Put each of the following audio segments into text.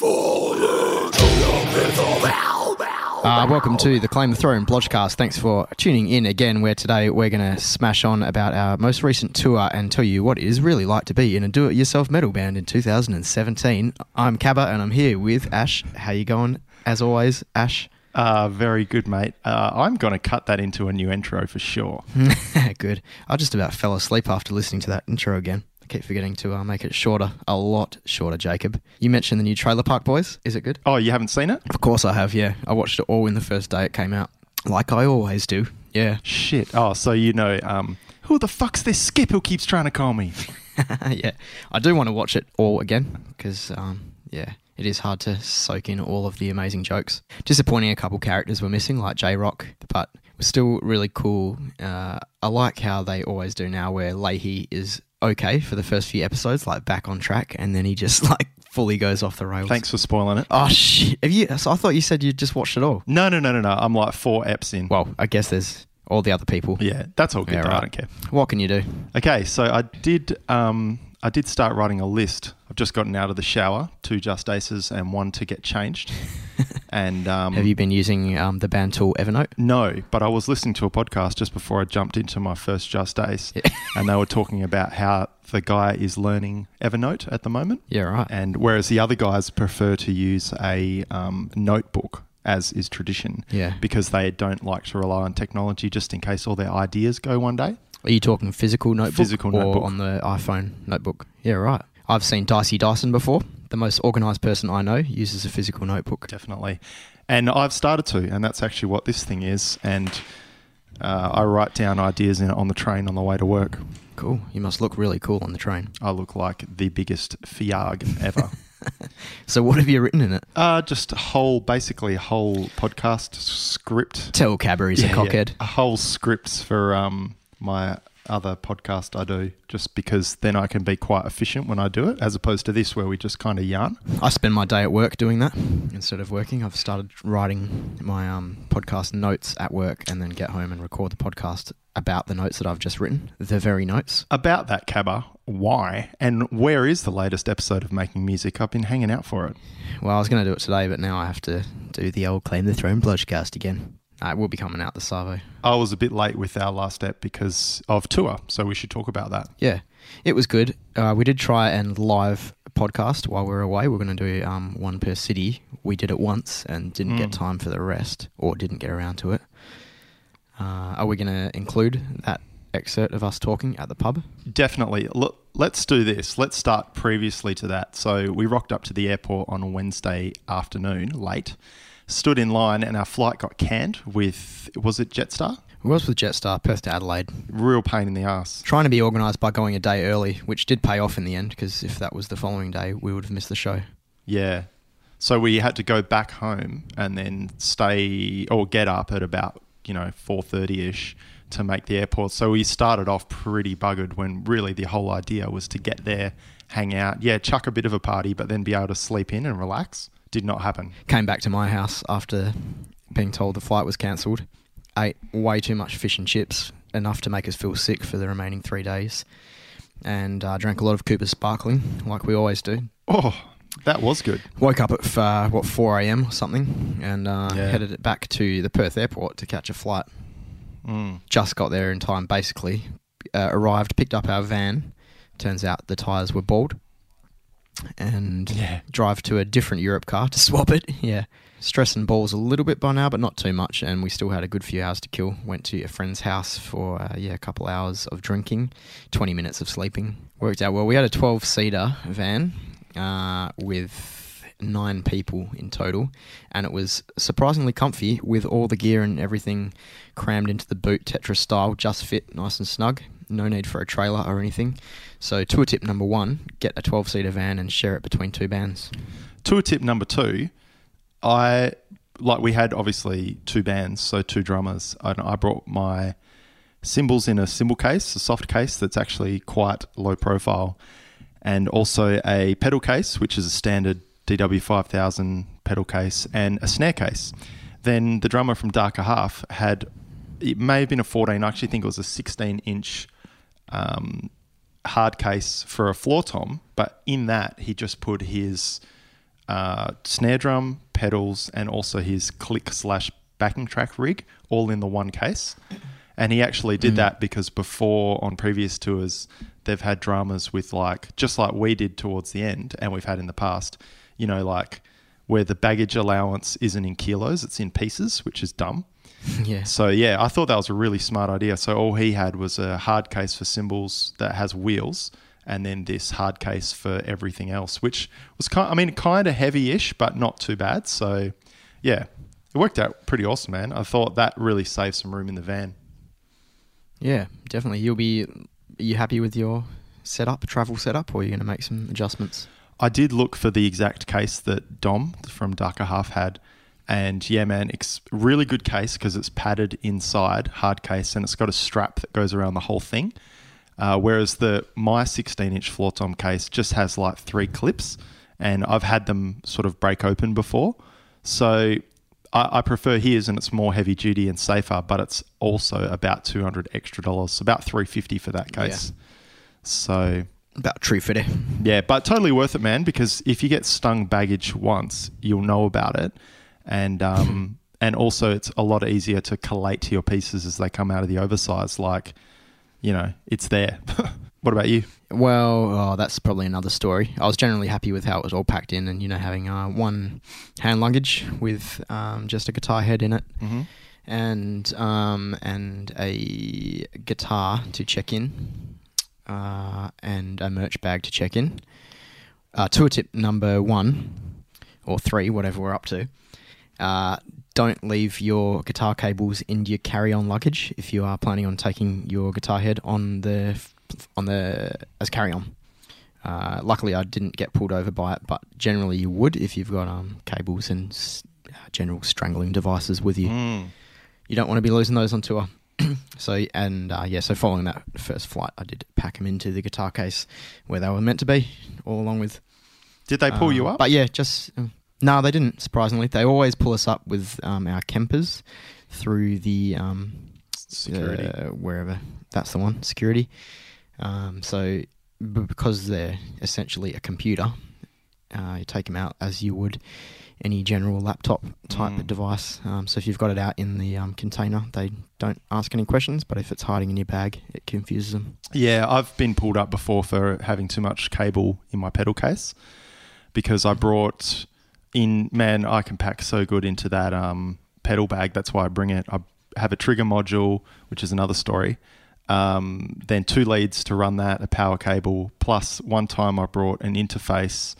Uh, welcome to the Claim the Throne Blodgecast. Thanks for tuning in again, where today we're going to smash on about our most recent tour and tell you what it is really like to be in a do-it-yourself metal band in 2017. I'm Cabba and I'm here with Ash. How you going? As always, Ash. Uh, very good, mate. Uh, I'm going to cut that into a new intro for sure. good. I just about fell asleep after listening to that intro again. Keep forgetting to uh, make it shorter, a lot shorter, Jacob. You mentioned the new Trailer Park Boys. Is it good? Oh, you haven't seen it? Of course I have, yeah. I watched it all in the first day it came out, like I always do. Yeah. Shit. Oh, so you know, um, who the fuck's this skip who keeps trying to call me? yeah. I do want to watch it all again because, um, yeah, it is hard to soak in all of the amazing jokes. Disappointing a couple characters were missing, like J-Roc, but was still really cool. Uh, I like how they always do now, where Lahey is okay for the first few episodes, like back on track, and then he just like fully goes off the rails. Thanks for spoiling it. Oh shit! Have you? So I thought you said you just watched it all. No, no, no, no, no. I'm like four eps in. Well, I guess there's all the other people. Yeah, that's all good. Yeah, though, I don't care. What can you do? Okay, so I did. Um, I did start writing a list. I've just gotten out of the shower, two just aces and one to get changed. and um, Have you been using um, the band tool Evernote? No, but I was listening to a podcast just before I jumped into my first Just Ace, Yeah. and they were talking about how the guy is learning Evernote at the moment, Yeah, right. and whereas the other guys prefer to use a um, notebook as is tradition, Yeah. because they don't like to rely on technology just in case all their ideas go one day. Are you talking physical notebook Physical or notebook. on the iPhone notebook? Yeah, right. I've seen Dicey Dyson before. The most organised person I know uses a physical notebook. Definitely, and I've started to, and that's actually what this thing is, and. Uh, I write down ideas in, on the train on the way to work. Cool. You must look really cool on the train. I look like the biggest fiag ever. So, what have you written in it? Uh, just a whole, basically a whole podcast script. Tell Cabber he's a Yeah, cockhead. yeah. A whole scripts for um, my other podcast I do, just because then I can be quite efficient when I do it, as opposed to this where we just kind of yarn. I spend my day at work doing that instead of working. I've started writing my um, podcast notes at work and then get home and record the podcast about the notes that I've just written, the very notes. About that, Cabba, why and where is the latest episode of Making Music? I've been hanging out for it. Well, I was going to do it today, but now I have to do the old Claim the Throne Bludgecast again. Uh, it will be coming out the Savo. I was a bit late with our last step because of tour, so we should talk about that. Yeah, it was good. Uh, we did try and live podcast while we were away. We are going to do um, one per city. We did it once and didn't get Mm. time for the rest, or didn't get around to it. Uh, are we going to include that excerpt of us talking at the pub? Definitely. Look, let's do this. Let's start previously to that. So we rocked up to the airport on a Wednesday afternoon, late, stood in line, and our flight got canned with, was it Jetstar? It was with Jetstar, Perth to Adelaide. Real pain in the ass. Trying to be organised by going a day early, which did pay off in the end, because if that was the following day, we would have missed the show. Yeah. So we had to go back home and then stay or get up at about, you know, 4.30ish to make the airport. So we started off pretty buggered when really the whole idea was to get there, hang out, yeah, chuck a bit of a party, but then be able to sleep in and relax. Did not happen. Came back to my house after being told the flight was cancelled. Ate way too much fish and chips, enough to make us feel sick for the remaining three days. And uh, drank a lot of Cooper's Sparkling, like we always do. Oh, that was good. Woke up at uh, what 4 a.m. or something, and uh, Yeah. headed it back to the Perth airport to catch a flight. Mm. Just got there in time, basically. Uh, arrived, picked up our van. Turns out the tyres were bald, and Yeah. drive to a different Europcar to swap it. Yeah. Stress and balls a little bit by now, but not too much. And we still had a good few hours to kill. Went to a friend's house for, uh, yeah, a couple hours of drinking, 20 minutes of sleeping. Worked out well. We had a 12 seater van uh, with nine people in total. And it was surprisingly comfy with all the gear and everything crammed into the boot, Tetris style, just fit nice and snug. No need for a trailer or anything. So, tour tip number one get a 12 seater van and share it between two bands. Tour tip number two, I like we had obviously two bands, so two drummers, and I brought my cymbals in a cymbal case, a soft case that's actually quite low profile, and also a pedal case, which is a standard DW5000 pedal case, and a snare case. Then the drummer from Darker Half had it may have been a 14. I actually think it was a 16 inch um, hard case for a floor tom, but in that he just put his uh, snare drum, pedals, and also his click slash backing track rig all in the one case. And he actually did Mm. that because before on previous tours, they've had dramas with like, just like we did towards the end, and we've had in the past, you know, like where the baggage allowance isn't in kilos, it's in pieces, which is dumb. yeah. So yeah, I thought that was a really smart idea. So all he had was a hard case for cymbals that has wheels, and then this hard case for everything else, which was kind. I mean, kind of heavy-ish, but not too bad. So yeah, it worked out pretty awesome, man. I thought that really saved some room in the van. Yeah, definitely. You'll be. Are you happy with your setup, travel setup, or are you going to make some adjustments? I did look for the exact case that Dom from Darker Half had. And yeah, man, it's really good case because it's padded inside, hard case, and it's got a strap that goes around the whole thing. Uh, whereas the my 16 inch floor tom case just has like three clips, and I've had them sort of break open before. So I, I prefer his, and it's more heavy duty and safer, but it's also about 200 extra dollars, about 350 for that case. So About true fitter. yeah, but totally worth it, man. Because if you get stung baggage once, you'll know about it, and um, and also it's a lot easier to collate to your pieces as they come out of the oversize. Like, you know, it's there. what about you? Well, oh, that's probably another story. I was generally happy with how it was all packed in, and you know, having uh, one hand luggage with um, just a guitar head in it, Mm-hmm. and um, and a guitar to check in, uh, and a merch bag to check in. Uh, tour tip number one or three, whatever we're up to. Uh, don't leave your guitar cables in your carry-on luggage if you are planning on taking your guitar head on the on the as carry-on. Uh, luckily, I didn't get pulled over by it, but generally you would if you've got um, cables and s- uh, general strangling devices with you. Mm. You don't want to be losing those on tour. so and uh, yeah, so following that first flight, I did pack them into the guitar case where they were meant to be, all along with. Did they pull uh, you up? But yeah, just uh, no, they didn't. Surprisingly, they always pull us up with um, our Kempers through the um, Security. uh, wherever that's the one security. Um, so because they're essentially a computer, uh, you take them out as you would any general laptop type Mm. of device. Um, so if you've got it out in the um, container, they don't ask any questions. But if it's hiding in your bag, it confuses them. Yeah, I've been pulled up before for having too much cable in my pedal case because I brought in man, I can pack so good into that um, pedal bag. That's why I bring it. I have a trigger module, which is another story. Um, then two leads to run that, a power cable. Plus, one time I brought an interface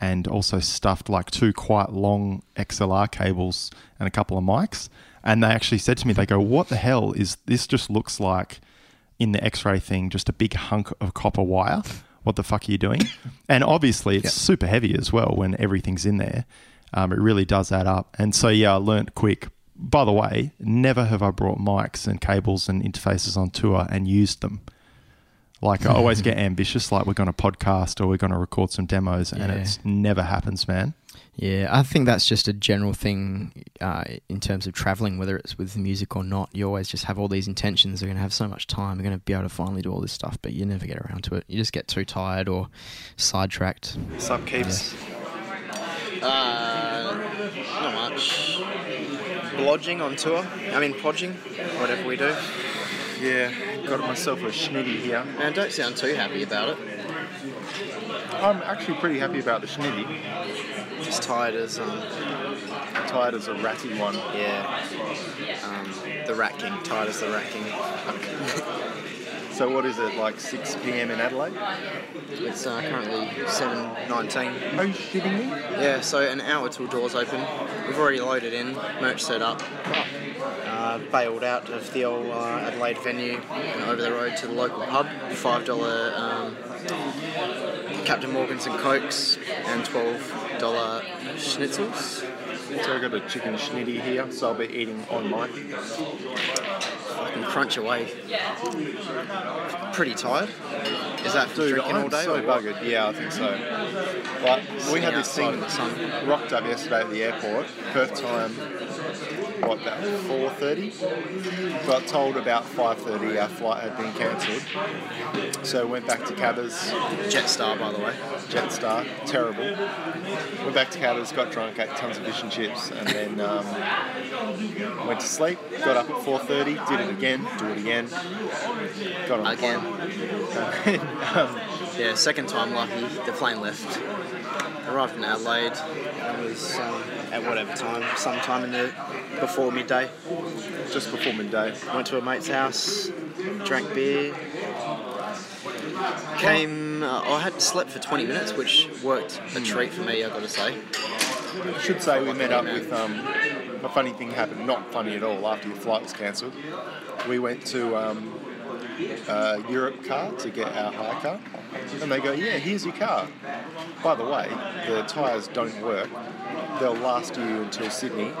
and also stuffed like two quite long XLR cables and a couple of mics. And they actually said to me, they go, "What the hell is this? Just looks like." in the X-ray thing just a big hunk of copper wire. What the fuck are you doing? And obviously, it's super heavy as well when everything's in there. Um, it really does add up. And so, yeah, I learnt quick. By the way, never have I brought mics and cables and interfaces on tour and used them. Like I always get ambitious, like we're going to podcast or we're going to record some demos, and Yeah. it's never happens, man. Yeah, I think that's just a general thing uh, in terms of traveling, whether it's with music or not. You always just have all these intentions. You're going to have so much time. You're going to be able to finally do all this stuff, but you never get around to it. You just get too tired or sidetracked. Sub keeps. Uh, not much. Blodging on tour. I mean, podging, whatever we do. Yeah, got myself a schnitty here. Man, don't sound too happy about it. I'm actually pretty happy about the schnitty. Just tired as um, Tired as a ratty one. yeah, um, the Rat King. Tired as the Rat King. So what is it, like 6 p.m. in Adelaide? It's uh, currently seven nineteen. Are you shitting me? Yeah, so an hour till doors open. We've already loaded in, merch set up. Uh, bailed out of the old uh, Adelaide venue and over the road to the local pub. Five dollar um, Captain Morgan's and Cokes and twelve dollar schnitzels. So I've got a chicken schnitty here, so I'll be eating on mic. Fucking crunch away. Pretty tired. Is that Dude, drinking I'm all day? so buggered. Yeah, I think so. Like, we had this thing rocked up yesterday at the airport. First time what about four thirty. Got told about five thirty our flight had been cancelled. So went back to Cabba's, Jetstar, by the way. Jetstar, terrible. Went back to Cabba's, got drunk, ate tons of fish and chips, and then um, went to sleep. Got up at four thirty, did it again, do it again. Got on the Again. Yeah, second time lucky. The plane left. Arrived in Adelaide. It was um, at whatever time, sometime in the before midday. just before midday. Went to a mate's house, drank beer. Came. Uh, I had slept for 20 minutes, which worked a treat for me. I've got to say. I should say we met up with um, a funny thing happened. Not funny at all. After your flight was cancelled, we went to um, uh, Europcar to get our hire car, and they go, "Yeah, here's your car. By the way, the tyres don't work. They'll last you until Sydney,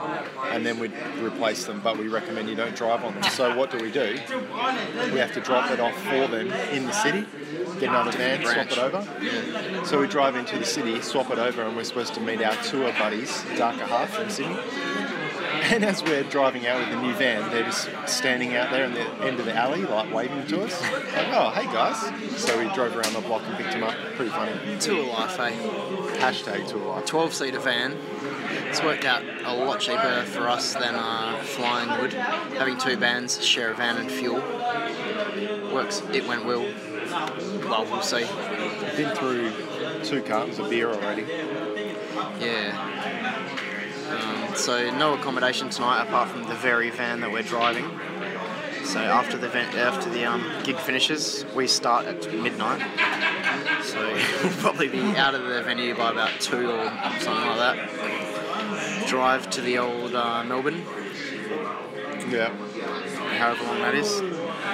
and then we'd replace them. But we recommend you don't drive on them. So what do we do? We have to drop it off for them in the city." Get another van, swap it over. So we drive into the city, swap it over, and we're supposed to meet our tour buddies, Darker Half from Sydney. And as we're driving out with the new van, they're just standing out there in the end of the alley, like waving to us. Like, oh, hey guys. So we drove around the block and picked them up. Pretty funny. Tour life, eh? Hashtag tour life. 12 seater van. It's worked out a lot cheaper for us than uh, flying would. Having two vans, share a van and fuel works. It went well. Well, we'll see. Been through two cartons of beer already. Yeah. Um, so no accommodation tonight apart from the very van that we're driving. So after the van, after the um, gig finishes, we start at midnight. So we'll probably be out of the venue by about two or something like that. Drive to the old uh, Melbourne, Yeah. however long that is,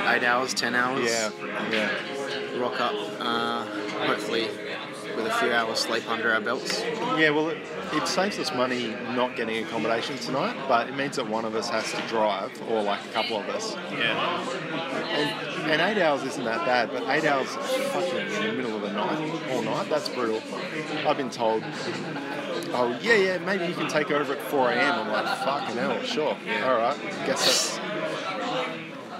eight hours, ten hours. Yeah. Yeah. Rock up, uh, hopefully with a few hours sleep under our belts. Yeah, well, it, it saves us money not getting accommodation tonight, but it means that one of us has to drive, or like a couple of us. Yeah. And, and eight hours isn't that bad, but eight hours fucking in the middle of the night, all night, that's brutal. I've been told, oh, yeah, yeah, maybe you can take over at 4 a.m. I'm like, fucking hell, sure. All right, guess that's.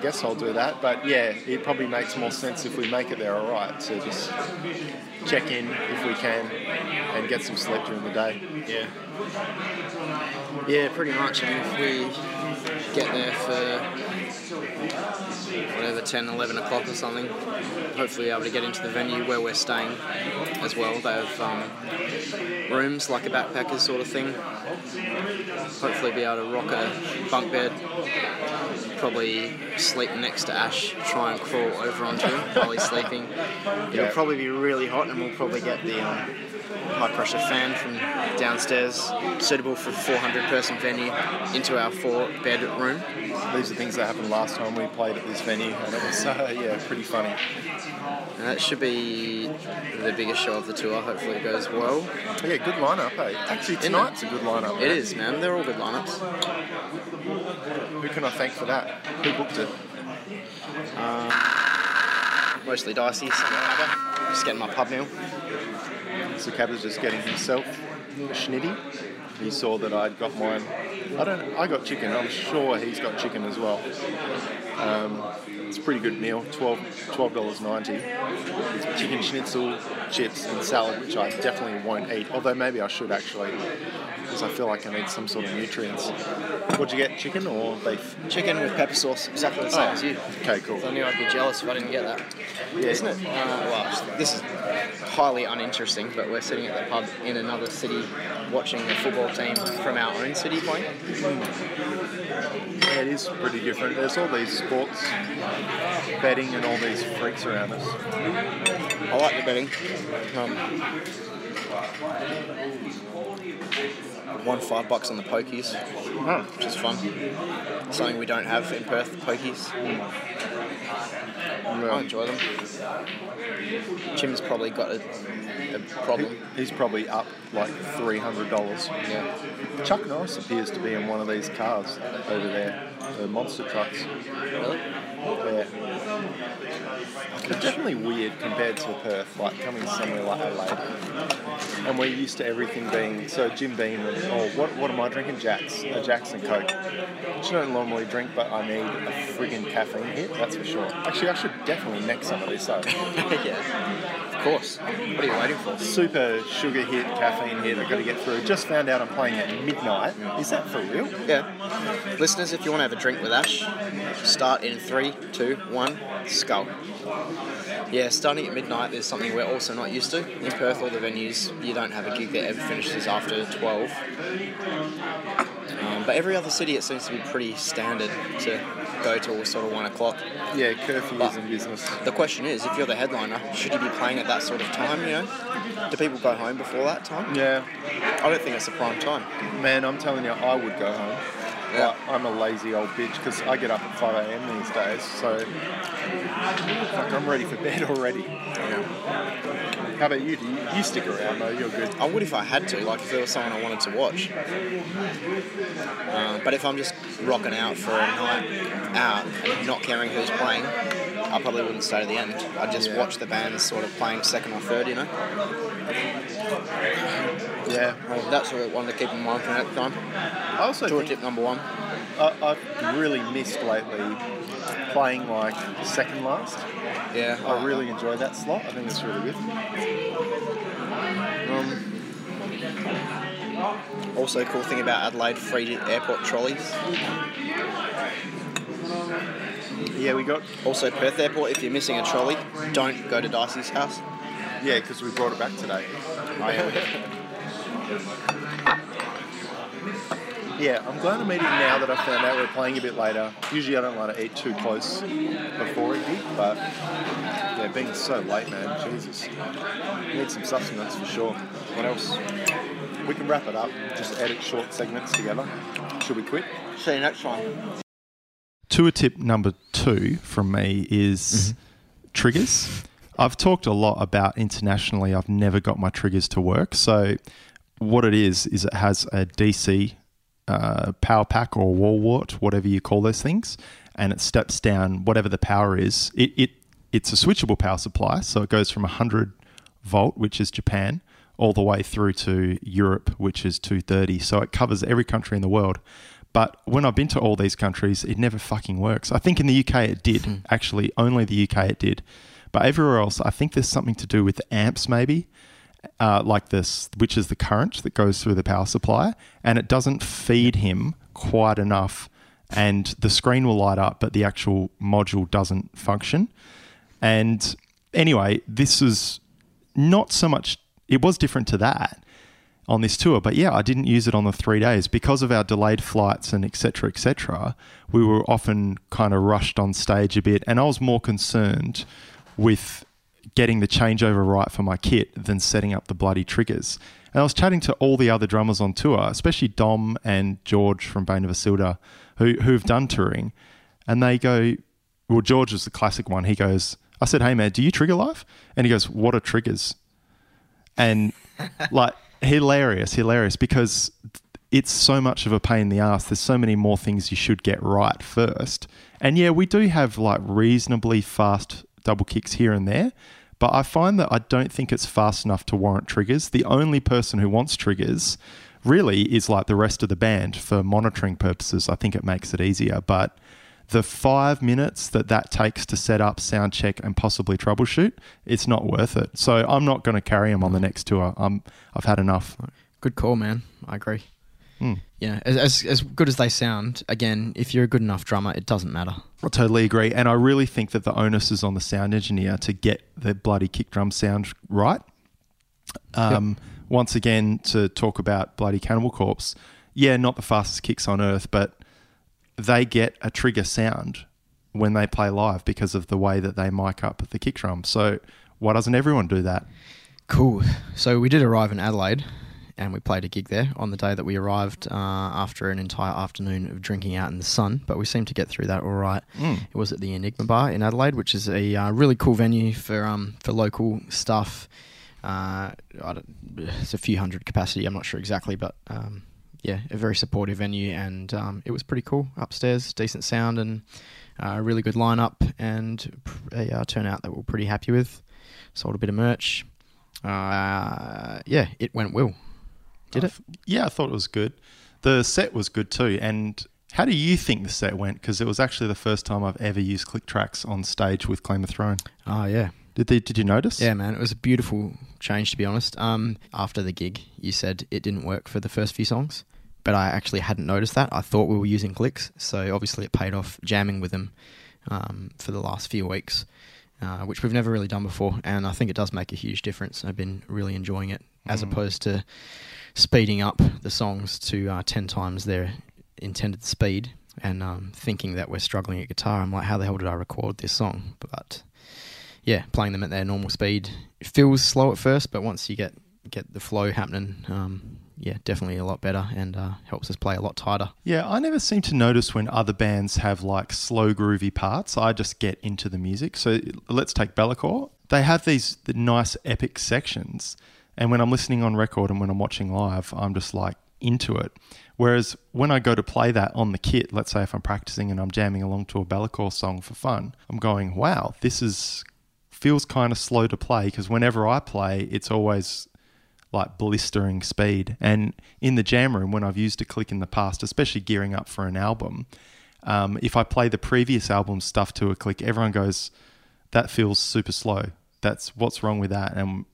Guess I'll do that, but yeah, it probably makes more sense if we make it there all right to just check in if we can and get some sleep during the day. Yeah. Yeah, pretty much. I mean, if we get there for whatever, 10, 11 o'clock or something, hopefully able to get into the venue where we're staying as well. They have um, rooms like a backpackers sort of thing. Hopefully be able to rock a bunk bed, probably sleep next to Ash, try and crawl over onto him while he's sleeping. It'll probably be really hot and we'll probably get the um, high pressure fan from downstairs, suitable for 400 person venue, into our four bed room. These are things that happened last time we played at this venue, and it was uh, yeah, pretty funny. And that should be the biggest show of the tour. Hopefully it goes well. Yeah, good lineup, hey. Actually, tonight's a good lineup. It is, man. They're all good lineups. Who can I thank for that? Who booked it? Mostly dicey. Just getting my pub meal. So Cabba's just getting himself a schnitty. He saw that I'd got mine. I don't. I got chicken. I'm sure he's got chicken as well. Um, it's a pretty good meal. Twelve twelve dollars ninety. It's chicken schnitzel, chips, and salad, which I definitely won't eat. Although maybe I should actually, because I feel like I need some sort of nutrients. What'd you get? Chicken or beef? Chicken with pepper sauce, exactly the same Oh, as you. Okay, cool. I knew I'd be jealous if I didn't get that. Yeah. Isn't it? Uh, well, this is highly uninteresting, but we're sitting at the pub in another city watching the football team from our own city playing. Yeah, it is pretty different. There's all these sports betting and all these freaks around us. I like the betting. Um, won five bucks on the pokies, which is fun. Something we don't have in Perth, pokies. I enjoy them. Jim's probably got a, a problem. He's probably up like three hundred dollars. Yeah. Chuck Norris appears to be in one of these cars over there, the monster trucks. Really? Yeah. It's definitely weird compared to Perth, like coming somewhere like Adelaide. And we're used to everything being so Jim Beam and oh what what am I drinking? Jacks. A Jackson Coke. Which I don't normally drink but I need a friggin' caffeine hit, that's for sure. Actually I should definitely neck some of this though. yeah, course. What are you waiting for? Super sugar hit, caffeine hit, I've got to get through. Just found out I'm playing at midnight. Is that for real? Yeah. Listeners, if you want to have a drink with Ash, start in three, two, one, skull. Yeah, starting at midnight is something we're also not used to. In Perth, all the venues, you don't have a gig that ever finishes after 12. Um, but every other city, it seems to be pretty standard to go till sort of 1 o'clock. Yeah, curfew But- is in business. The question is, if you're the headliner, should you be playing at that sort of time, you know? Do people go home before that time? Yeah. I don't think it's the prime time. Man, I'm telling you, I would go home. Yeah. But I'm a lazy old bitch because I get up at 5 a.m. these days, so fuck, I'm ready for bed already. Yeah. How about you? Do you, you stick around though? You're good. I would if I had to, like if there was someone I wanted to watch. Uh, but if I'm just rocking out for a night out, not caring who's playing, I probably wouldn't stay to the end. I'd just Yeah. watch the bands sort of playing second or third, you know? Yeah. Well, that's what I wanted to keep in mind for next time. I also Tour tip number one. I, I've really missed lately playing like second last. Yeah. I really enjoy that slot. I think it's really good. Um, also, cool thing about Adelaide, free airport trolleys. Yeah, we got Also, Perth Airport, if you're missing a trolley, don't go to Dicey's house. yeah because we brought it back today. Oh, uh, yeah. Yeah, I'm glad I'm eating now that I found out we're playing a bit later. Usually I don't like to eat too close before a gig, but yeah, being so late, man, Jesus. Need some sustenance for sure. What else? We can wrap it up, just edit short segments together. Should we quit? See you next time. Tour tip number two from me is triggers. I've talked a lot about internationally. I've never got my triggers to work. So, what it is is it has a DC uh, power pack or wall wart, whatever you call those things, and it steps down whatever the power is. It, it it's a switchable power supply, so it goes from 100 volt, which is Japan, all the way through to Europe, which is 230. So it covers every country in the world. But when I've been to all these countries, it never fucking works. I think in the UK it did. Actually, only the UK it did. But everywhere else, I think there's something to do with amps, maybe, uh, like this, which is the current that goes through the power supply, and it doesn't feed him quite enough. And the screen will light up, but the actual module doesn't function. And anyway, this is not so much, it was different to that on this tour. But yeah, I didn't use it on the three days because of our delayed flights and etc. etc. We were often kind of rushed on stage a bit, and I was more concerned with getting the changeover right for my kit than setting up the bloody triggers. And I was chatting to all the other drummers on tour, especially Dom and George from Bane of Isildur, who who've done touring, and they go, well, George is the classic one. He goes, I said, hey man, do you trigger live? And he goes, what are triggers? And like hilarious, hilarious because it's so much of a pain in the ass. There's so many more things you should get right first. And yeah, we do have like reasonably fast double kicks here and there, but I find that I don't think it's fast enough to warrant triggers. The only person who wants triggers really is like the rest of the band for monitoring purposes. I think it makes it easier, but the five minutes that that takes to set up, sound check, and possibly troubleshoot, it's not worth it. So I'm not going to carry them on the next tour. I'm, I've had enough. Good call, man. I agree. Yeah, as, as as good as they sound, again, if you're a good enough drummer, it doesn't matter. I totally agree. And I really think that the onus is on the sound engineer to get the bloody kick drum sound right. Um, Once again, to talk about bloody Cannibal Corpse, yeah, not the fastest kicks on earth, but they get a trigger sound when they play live because of the way that they mic up the kick drum. So why doesn't everyone do that? Cool. So we did arrive in Adelaide, and we played a gig there on the day that we arrived uh, after an entire afternoon of drinking out in the sun. But we seemed to get through that all right. Mm. It was at the Enigma Bar in Adelaide, which is a uh, really cool venue for um, for local stuff. Uh, I don't, it's a few hundred capacity. I'm not sure exactly, but um, yeah, a very supportive venue, and um, it was pretty cool upstairs. Decent sound and uh, really good lineup, and a uh, turnout that we're pretty happy with. Sold a bit of merch. Uh, yeah, it went well. Did it? Yeah, I thought it was good. The set was good too. And how do you think the set went? Because it was actually the first time I've ever used click tracks on stage with Claim the Throne. Oh yeah, Did they, Did you notice? yeah, man. It was a beautiful change, to be honest. Um, after the gig, you said it didn't work for the first few songs, but I actually hadn't noticed that. I thought we were using clicks, so obviously it paid off jamming with them um, for the last few weeks, uh, which we've never really done before, and I think it does make a huge difference. I've been really enjoying it, as Mm. opposed to speeding up the songs to uh, ten times their intended speed. And um, thinking that we're struggling at guitar, I'm like, how the hell did I record this song? But yeah, playing them at their normal speed it feels slow at first, but once you get get the flow happening, um, yeah, definitely a lot better and uh, helps us play a lot tighter. Yeah, I never seem to notice when other bands have like slow groovy parts. I just get into the music. So let's take Be'lakor. They have these the nice epic sections, and when I'm listening on record and when I'm watching live, I'm just like into it. Whereas when I go to play that on the kit, let's say if I'm practicing and I'm jamming along to a Be'lakor song for fun, I'm going, "Wow, this is feels kind of slow to play." Because whenever I play, it's always like blistering speed. And in the jam room, when I've used a click in the past, especially gearing up for an album, um, if I play the previous album stuff to a click, everyone goes, "That feels super slow. That's what's wrong with that." And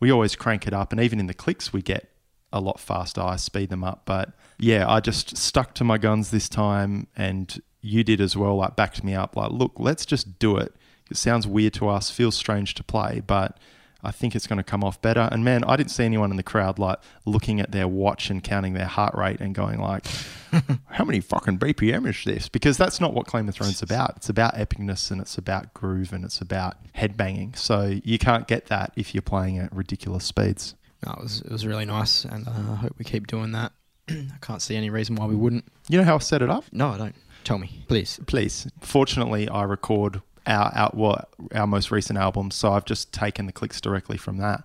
we always crank it up, and even in the clicks, we get a lot faster. I speed them up, but yeah, I just stuck to my guns this time, and you did as well. Like backed me up. Like, look, let's just do it. It sounds weird to us, feels strange to play, but I think it's going to come off better. And man, I didn't see anyone in the crowd like looking at their watch and counting their heart rate and going like, "How many fucking BPM is this?" Because that's not what Claim the Throne's about. It's about epicness and it's about groove and it's about headbanging. So you can't get that if you're playing at ridiculous speeds. No, it was it was really nice, and uh, I hope we keep doing that. I can't see any reason why we wouldn't. You know how I set it up? No, I don't. Tell me, please. Please. Fortunately, I record our, our well, our most recent album, so I've just taken the clicks directly from that.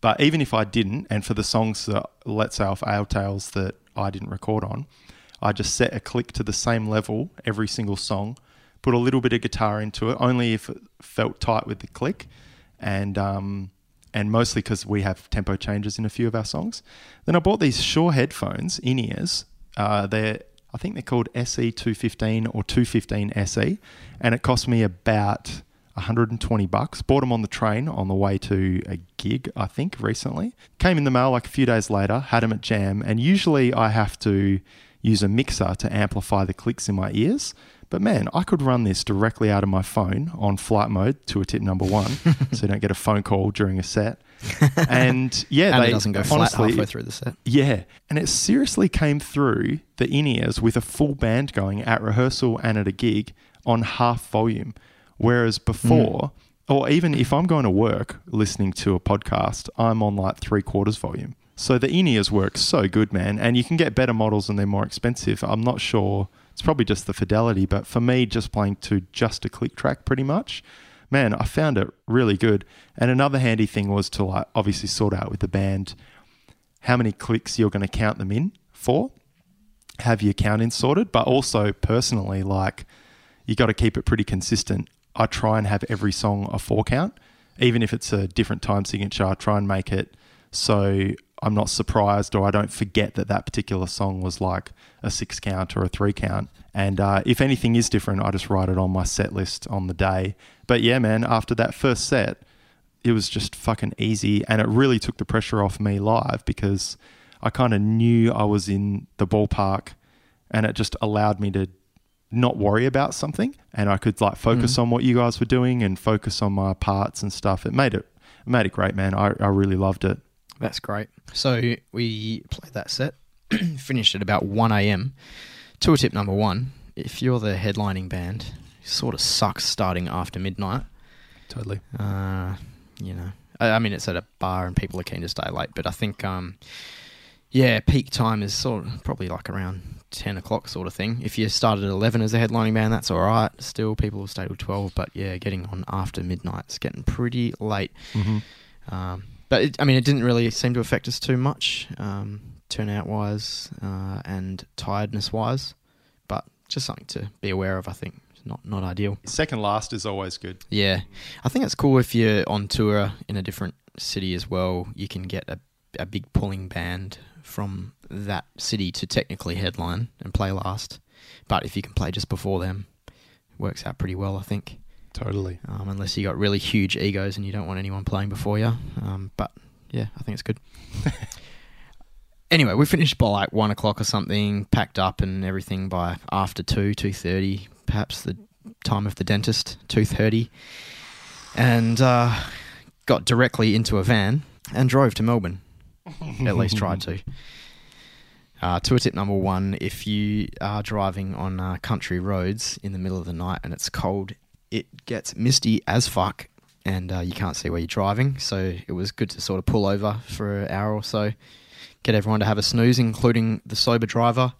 But even if I didn't, and for the songs that let's say off Ale Tales that I didn't record on, I just set a click to the same level every single song, put a little bit of guitar into it, only if it felt tight with the click, and um, and mostly because we have tempo changes in a few of our songs. Then I bought these Shure headphones, in ears. Uh, they're I think they're called SE 215 or 215 SE, and it cost me about 120 bucks. Bought them on the train on the way to a gig, I think, recently. Came in the mail like a few days later, had them at Jam, and usually I have to use a mixer to amplify the clicks in my ears. But man, I could run this directly out of my phone on flight mode to a tip number one, so you don't get a phone call during a set. And yeah, and they it doesn't go flat honestly, halfway through the set. yeah, and it seriously came through the in ears with a full band going at rehearsal and at a gig on half volume. Whereas mm. before, or even if I'm going to work listening to a podcast, I'm on like three quarters volume. So the in ears work so good, man. And you can get better models and they're more expensive. I'm not sure. It's probably just the fidelity, but for me, just playing to just a click track pretty much, man, I found it really good. And another handy thing was to like obviously sort out with the band how many clicks you're going to count them in for, have your count in sorted, but also personally, like you got to keep it pretty consistent. I try and have every song a four count, even if it's a different time signature. I try and make it so I'm not surprised or I don't forget that that particular song was like a six count or a three count. And uh, if anything is different, I just write it on my set list on the day. But yeah, man, after that first set, it was just fucking easy and it really took the pressure off me live because I kind of knew I was in the ballpark and it just allowed me to not worry about something and I could like focus mm. on what you guys were doing and focus on my parts and stuff. It made it it made it great, man. I, I really loved it. That's great. So we played that set, finished at about 1 a.m. Tour tip number one if you're the headlining band, sort of sucks starting after midnight. Totally. Uh, you know, I, I mean, it's at a bar and people are keen to stay late, but I think, um, yeah, peak time is sort of probably like around 10 o'clock sort of thing. If you started at 11 as a headlining band, that's all right. Still, people will stay till 12, but yeah, getting on after midnight is getting pretty late. Mm-hmm. Um, but it, I mean, it didn't really seem to affect us too much. Um, turnout wise uh, and tiredness wise, but just something to be aware of. I think it's not not ideal. Second last is always good. Yeah, I think it's cool if you're on tour in a different city as well. You can get a a big pulling band from that city to technically headline and play last, but if you can play just before them, it works out pretty well. I think. Totally. Um, unless you got really huge egos and you don't want anyone playing before you. Um, but yeah, I think it's good. anyway, we finished by like one o'clock or something, packed up and everything by after two, two thirty, perhaps the time of the dentist, two thirty, and uh, got directly into a van and drove to Melbourne. At least tried to. Uh, tour tip number one: If you are driving on uh, country roads in the middle of the night and it's cold, it gets misty as fuck, and uh, you can't see where you're driving. So it was good to sort of pull over for an hour or so, get everyone to have a snooze, including the sober driver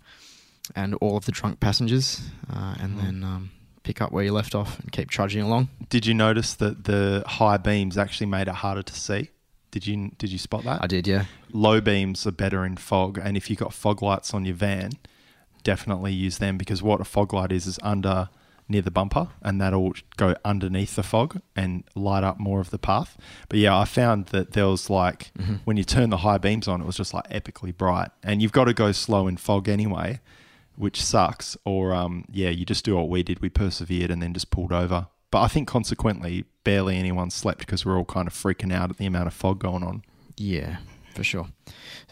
and all of the drunk passengers, uh, and Mm. then um, pick up where you left off and keep trudging along. Did you notice that the high beams actually made it harder to see? Did you did you spot that? I did, yeah. Low beams are better in fog, and if you've got fog lights on your van, definitely use them because what a fog light is is under near the bumper, and that'll go underneath the fog and light up more of the path. But yeah, I found that there was like Mm-hmm. when you turn the high beams on, it was just like epically bright, and you've got to go slow in fog anyway, which sucks. Or um, yeah, you just do what we did. We persevered and then just pulled over. But I think consequently, barely anyone slept because we're all kind of freaking out at the amount of fog going on. Yeah, for sure.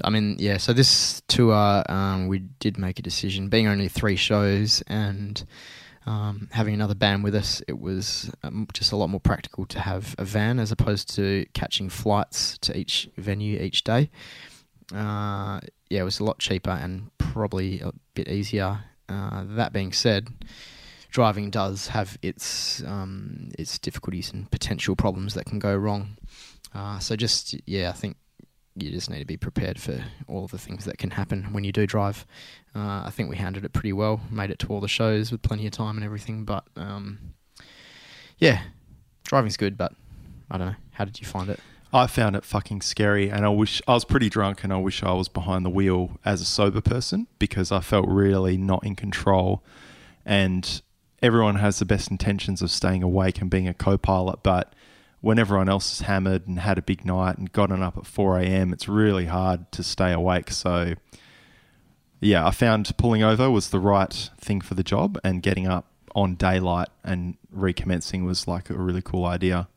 I mean, yeah. So this tour, um, we did make a decision. Being only three shows and um, having another band with us, it was um, just a lot more practical to have a van as opposed to catching flights to each venue each day. Uh, yeah, it was a lot cheaper and probably a bit easier. Uh, that being said, driving does have its um, its difficulties and potential problems that can go wrong. Uh, so just yeah, I think you just need to be prepared for all the things that can happen when you do drive. Uh, I think we handled it pretty well, made it to all the shows with plenty of time and everything. But um, yeah, driving's good, but I don't know. How did you find it? I found it fucking scary, and I wish I was pretty drunk, and I wish I was behind the wheel as a sober person because I felt really not in control. And everyone has the best intentions of staying awake and being a co-pilot, but when everyone else is hammered and had a big night and gotten up at 4 a.m., it's really hard to stay awake. So, yeah, I found pulling over was the right thing for the job, and getting up on daylight and recommencing was like a really cool idea.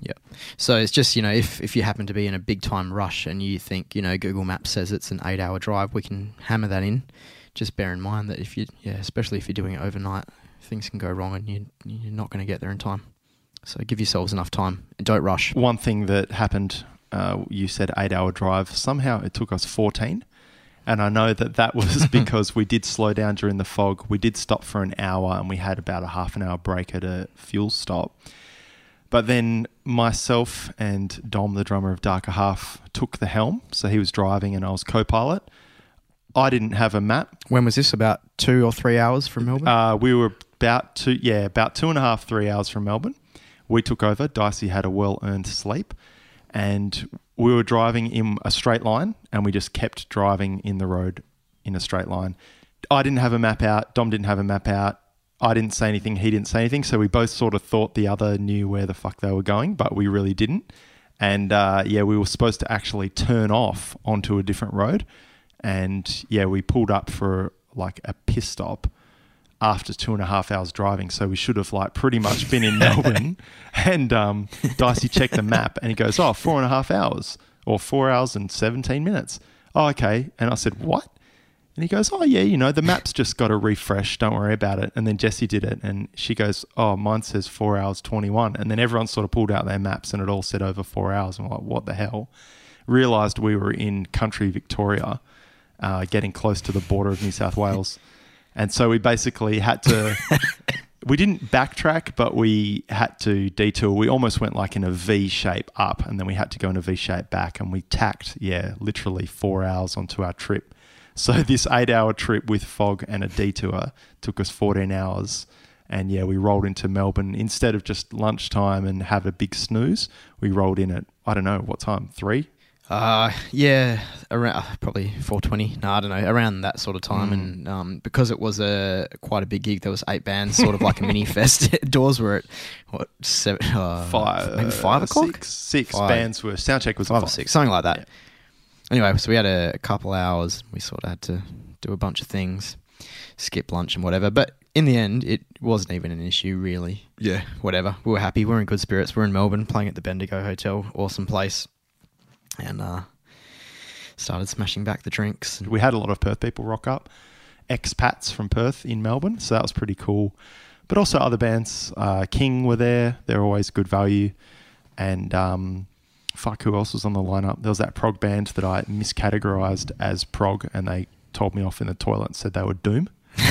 Yeah. So it's just, you know, if, if you happen to be in a big time rush and you think, you know, Google Maps says it's an eight hour drive, we can hammer that in. Just bear in mind that if you, yeah, especially if you're doing it overnight, things can go wrong and you, you're not going to get there in time. So give yourselves enough time and don't rush. One thing that happened, uh, you said eight hour drive. Somehow it took us 14. And I know that that was because we did slow down during the fog. We did stop for an hour and we had about a half an hour break at a fuel stop. But then myself and Dom, the drummer of Darker Half, took the helm. So he was driving and I was co pilot. I didn't have a map. When was this? About two or three hours from Melbourne? Uh, we were about two, yeah, about two and a half, three hours from Melbourne. We took over. Dicey had a well earned sleep, and we were driving in a straight line, and we just kept driving in the road in a straight line. I didn't have a map out. Dom didn't have a map out. I didn't say anything. He didn't say anything. So we both sort of thought the other knew where the fuck they were going, but we really didn't. And uh, yeah, we were supposed to actually turn off onto a different road. And yeah, we pulled up for like a piss stop after two and a half hours driving. So we should have like pretty much been in Melbourne. And um, Dicey checked the map and he goes, Oh, four and a half hours or four hours and 17 minutes. Oh, okay. And I said, What? And he goes, Oh, yeah, you know, the map's just got to refresh. Don't worry about it. And then Jessie did it. And she goes, Oh, mine says four hours 21. And then everyone sort of pulled out their maps and it all said over four hours. And I'm like, What the hell? Realized we were in country Victoria, uh, getting close to the border of New South Wales. And so we basically had to. we didn't backtrack, but we had to detour. We almost went like in a V shape up, and then we had to go in a V shape back, and we tacked, yeah, literally four hours onto our trip. So this eight-hour trip with fog and a detour took us 14 hours, and yeah, we rolled into Melbourne instead of just lunchtime and have a big snooze. We rolled in at I don't know what time, three. Uh, yeah, around uh, probably 420. No, I don't know, around that sort of time. Mm. And um, because it was a quite a big gig, there was eight bands, sort of like a mini fest. Doors were at what seven, uh, Five, maybe five uh, o'clock, Six, six Five. bands were soundcheck was five at or six, something like that. Yeah. Anyway, so we had a, a couple hours. We sort of had to do a bunch of things, skip lunch and whatever. But in the end, it wasn't even an issue, really. Yeah, whatever. We were happy. We are in good spirits. We're in Melbourne, playing at the Bendigo Hotel. Awesome place, and uh, started smashing back the drinks. And We had a lot of Perth people rock up, expats from Perth in Melbourne, so that was pretty cool. But also other bands, uh, King were there; they're always good value. And um, fuck, who else was on the lineup? There was that prog band that I miscategorized as prog, and they told me off in the toilet and said they were Doom.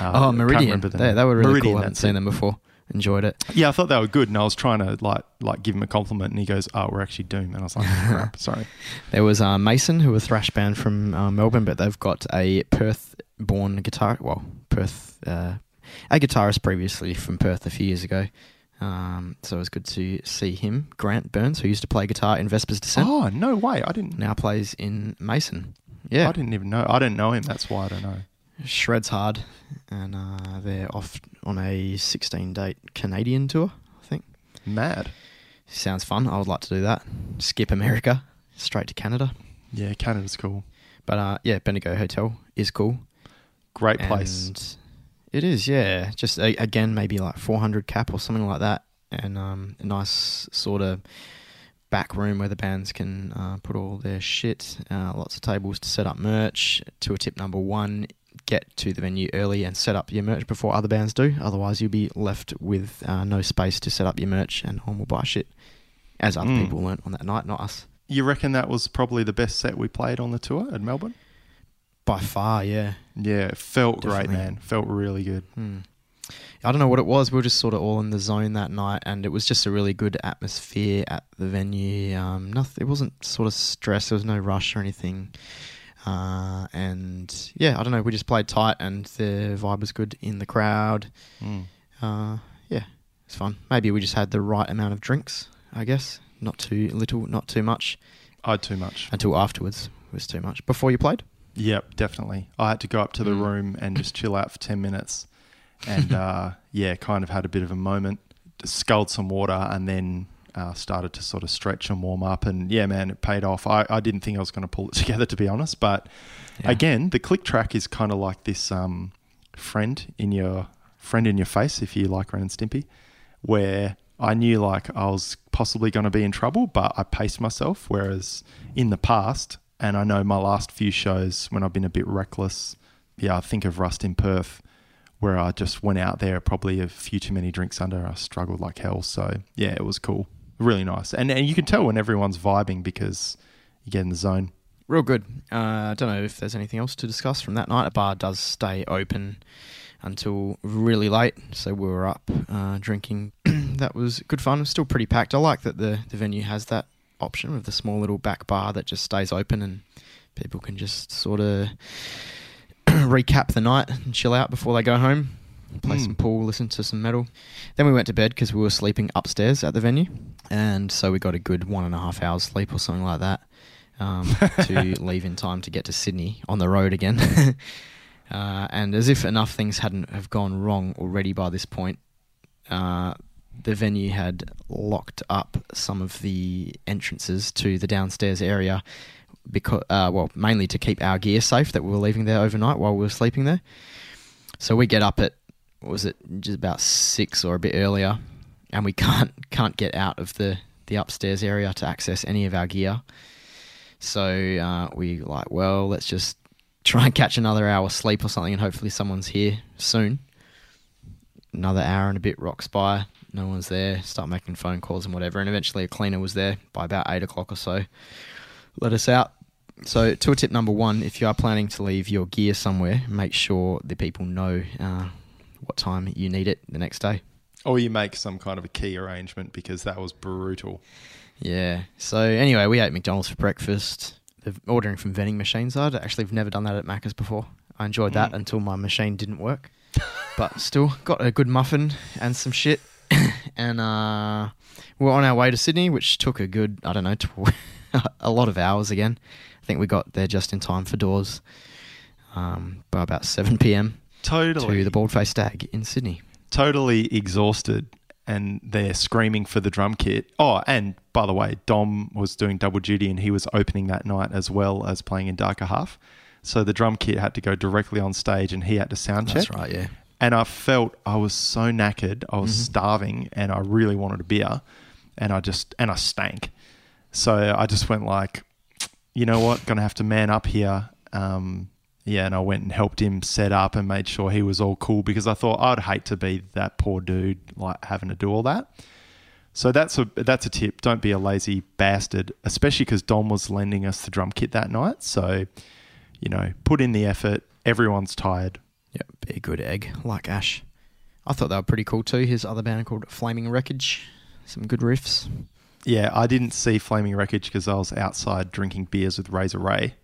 Uh, oh, Meridian. They, they were really Meridian, cool. I haven't seen it. them before. Enjoyed it. Yeah, I thought they were good, and I was trying to like like give him a compliment, and he goes, "Oh, we're actually Doom," and I was like, "Crap, sorry." There was uh, Mason, who were thrash band from uh, Melbourne, but they've got a Perth-born guitar. Well, Perth, uh, a guitarist previously from Perth a few years ago. Um, so it was good to see him. Grant Burns, who used to play guitar in Vespers Descent, Oh no way! I didn't. now plays in Mason. Yeah, I didn't even know. I didn't know him. That's why I don't know. Shreds hard, and uh, they're off on a 16-date Canadian tour. I think Mad. sounds fun. I would like to do that. Skip America, straight to Canada. Yeah, Canada's cool. But uh, yeah, Bendigo Hotel is cool. Great place. And it is, yeah. Just a, again, maybe like 400 cap or something like that, and um, a nice sort of back room where the bands can uh, put all their shit. Uh, lots of tables to set up merch. To a tip number one: get to the venue early and set up your merch before other bands do. Otherwise, you'll be left with uh, no space to set up your merch, and no one will buy shit. As other Mm. people learnt on that night, not us. You reckon that was probably the best set we played on the tour at Melbourne? By far, yeah. Yeah, it felt great, man. Felt really good. Hmm. I don't know what it was. We were just sort of all in the zone that night, and it was just a really good atmosphere at the venue. Um, nothing. It wasn't sort of stress. There was no rush or anything. Uh, and yeah, I don't know. We just played tight, and the vibe was good in the crowd. Mm. Uh, yeah, it's fun. Maybe we just had the right amount of drinks. I guess not too little, not too much. I had too much. Until afterwards it was too much. Before you played. Yep, definitely. I had to go up to the Mm. room and just chill out for 10 minutes. And uh, yeah, kind of had a bit of a moment, sculled some water, and then uh, started to sort of stretch and warm up. And yeah, man, it paid off. I, I didn't think I was going to pull it together, to be honest. But Yeah. again, the click track is kind of like this um, friend in your friend in your face, if you like Ren and Stimpy, where I knew like I was possibly going to be in trouble, but I paced myself. Whereas in the past, and I know my last few shows when I've been a bit reckless, yeah, I think of Rust in Perth, where I just went out there probably a few too many drinks under. I struggled like hell. So yeah, it was cool, really nice, and and you can tell when everyone's vibing because you get in the zone. Real good. Uh, I don't know if there's anything else to discuss from that night. A bar does stay open until really late, so we were up uh, drinking. that was good fun. It was still pretty packed. I like that the, the venue has that option of the small little back bar that just stays open and people can just sort of recap the night and chill out before they go home. Play Mm. some pool, listen to some metal. Then we went to bed because we were sleeping upstairs at the venue, and so we got a good one and a half hours sleep or something like that um, to leave in time to get to Sydney on the road again. uh, and as if enough things hadn't have gone wrong already by this point, uh, the venue had locked up some of the entrances to the downstairs area because, uh, well, mainly to keep our gear safe that we were leaving there overnight while we were sleeping there. So we get up at was it just about six or a bit earlier, and we can't can't get out of the the upstairs area to access any of our gear. So uh, we like, well, let's just try and catch another hour sleep or something, and hopefully someone's here soon. Another hour and a bit rocks by, no one's there. Start making phone calls and whatever, and eventually a cleaner was there by about eight o'clock or so. Let us out. So, tour tip number one: if you are planning to leave your gear somewhere, make sure the people know uh, what time you need it the next day. Or you make some kind of a key arrangement because that was brutal. Yeah. So anyway, we ate McDonald's for breakfast. The ordering from vending machines. I'd actually have never done that at Macca's before. I enjoyed that Mm. until my machine didn't work. but still, got a good muffin and some shit. and uh, we we're on our way to Sydney, which took a good, I don't know, tw- a lot of hours again. I think we got there just in time for doors um, by about 7 p.m. Totally. to the Bald Faced Stag in Sydney. totally exhausted and they're screaming for the drum kit. Oh, and by the way, Dom was doing double duty and he was opening that night as well as playing in Darker Half. So the drum kit had to go directly on stage and he had to sound check. That's right, yeah. And I felt I was so knackered, I was starving and I really wanted a beer and I just and I stank. So I just went like, you know what, gonna have to man up here. Um, yeah, and I went and helped him set up and made sure he was all cool because I thought I'd hate to be that poor dude like having to do all that. So that's a that's a tip. Don't be a lazy bastard, especially because Dom was lending us the drum kit that night. So, you know, put in the effort. Everyone's tired. Yeah, be a good egg, like Ash. I thought they were pretty cool too. His other band called Flaming Wreckage. Some good riffs. Yeah, I didn't see Flaming Wreckage because I was outside drinking beers with Razor Ray,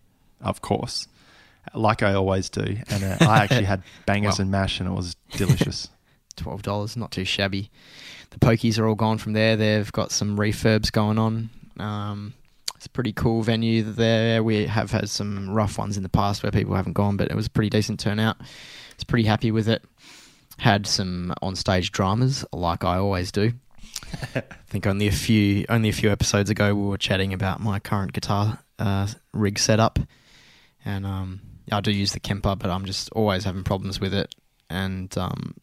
of course, like I always do. And uh, I actually had bangers Well. and mash, and it was delicious. twelve dollars, not too shabby. The pokies are all gone from there. They've got some refurbs going on. Um, it's a pretty cool venue there. We have had some rough ones in the past where people haven't gone, but it was a pretty decent turnout. I was pretty happy with it. Had some on-stage dramas, like I always do. I think only a few only a few episodes ago we were chatting about my current guitar uh, rig setup, and um, I do use the Kemper, but I'm just always having problems with it. And um,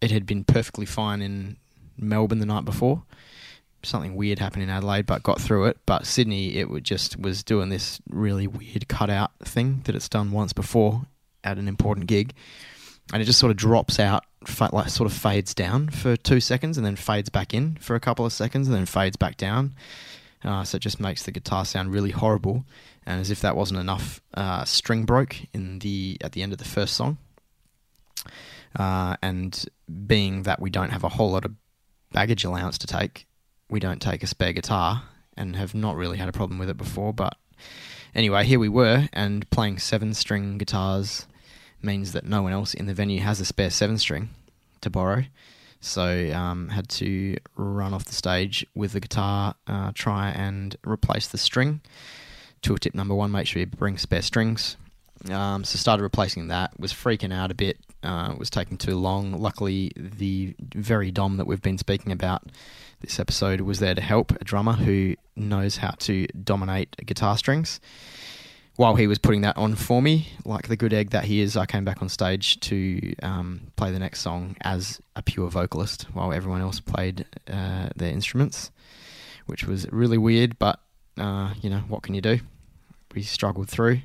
it had been perfectly fine in Melbourne the night before. Something weird happened in Adelaide, but got through it. But Sydney, it would just was doing this really weird cutout thing that it's done once before at an important gig, and it just sort of drops out, like sort of fades down for two seconds, and then fades back in for a couple of seconds, and then fades back down. Uh, so it just makes the guitar sound really horrible, and as if that wasn't enough, uh, string broke in the at the end of the first song. Uh, and being that we don't have a whole lot of baggage allowance to take, we don't take a spare guitar and have not really had a problem with it before. But anyway, here we were, and playing seven string guitars means that no one else in the venue has a spare seven string to borrow. So um, had to run off the stage with the guitar, uh, try and replace the string. Tool tip number one: make sure you bring spare strings. Um, so started replacing that. Was freaking out a bit. Uh, was taking too long. Luckily, the very dom that we've been speaking about this episode was there to help. A drummer who knows how to dominate guitar strings. While he was putting that on for me, like the good egg that he is, I came back on stage to um, play the next song as a pure vocalist, while everyone else played uh, their instruments, which was really weird. But uh, you know, what can you do? We struggled through.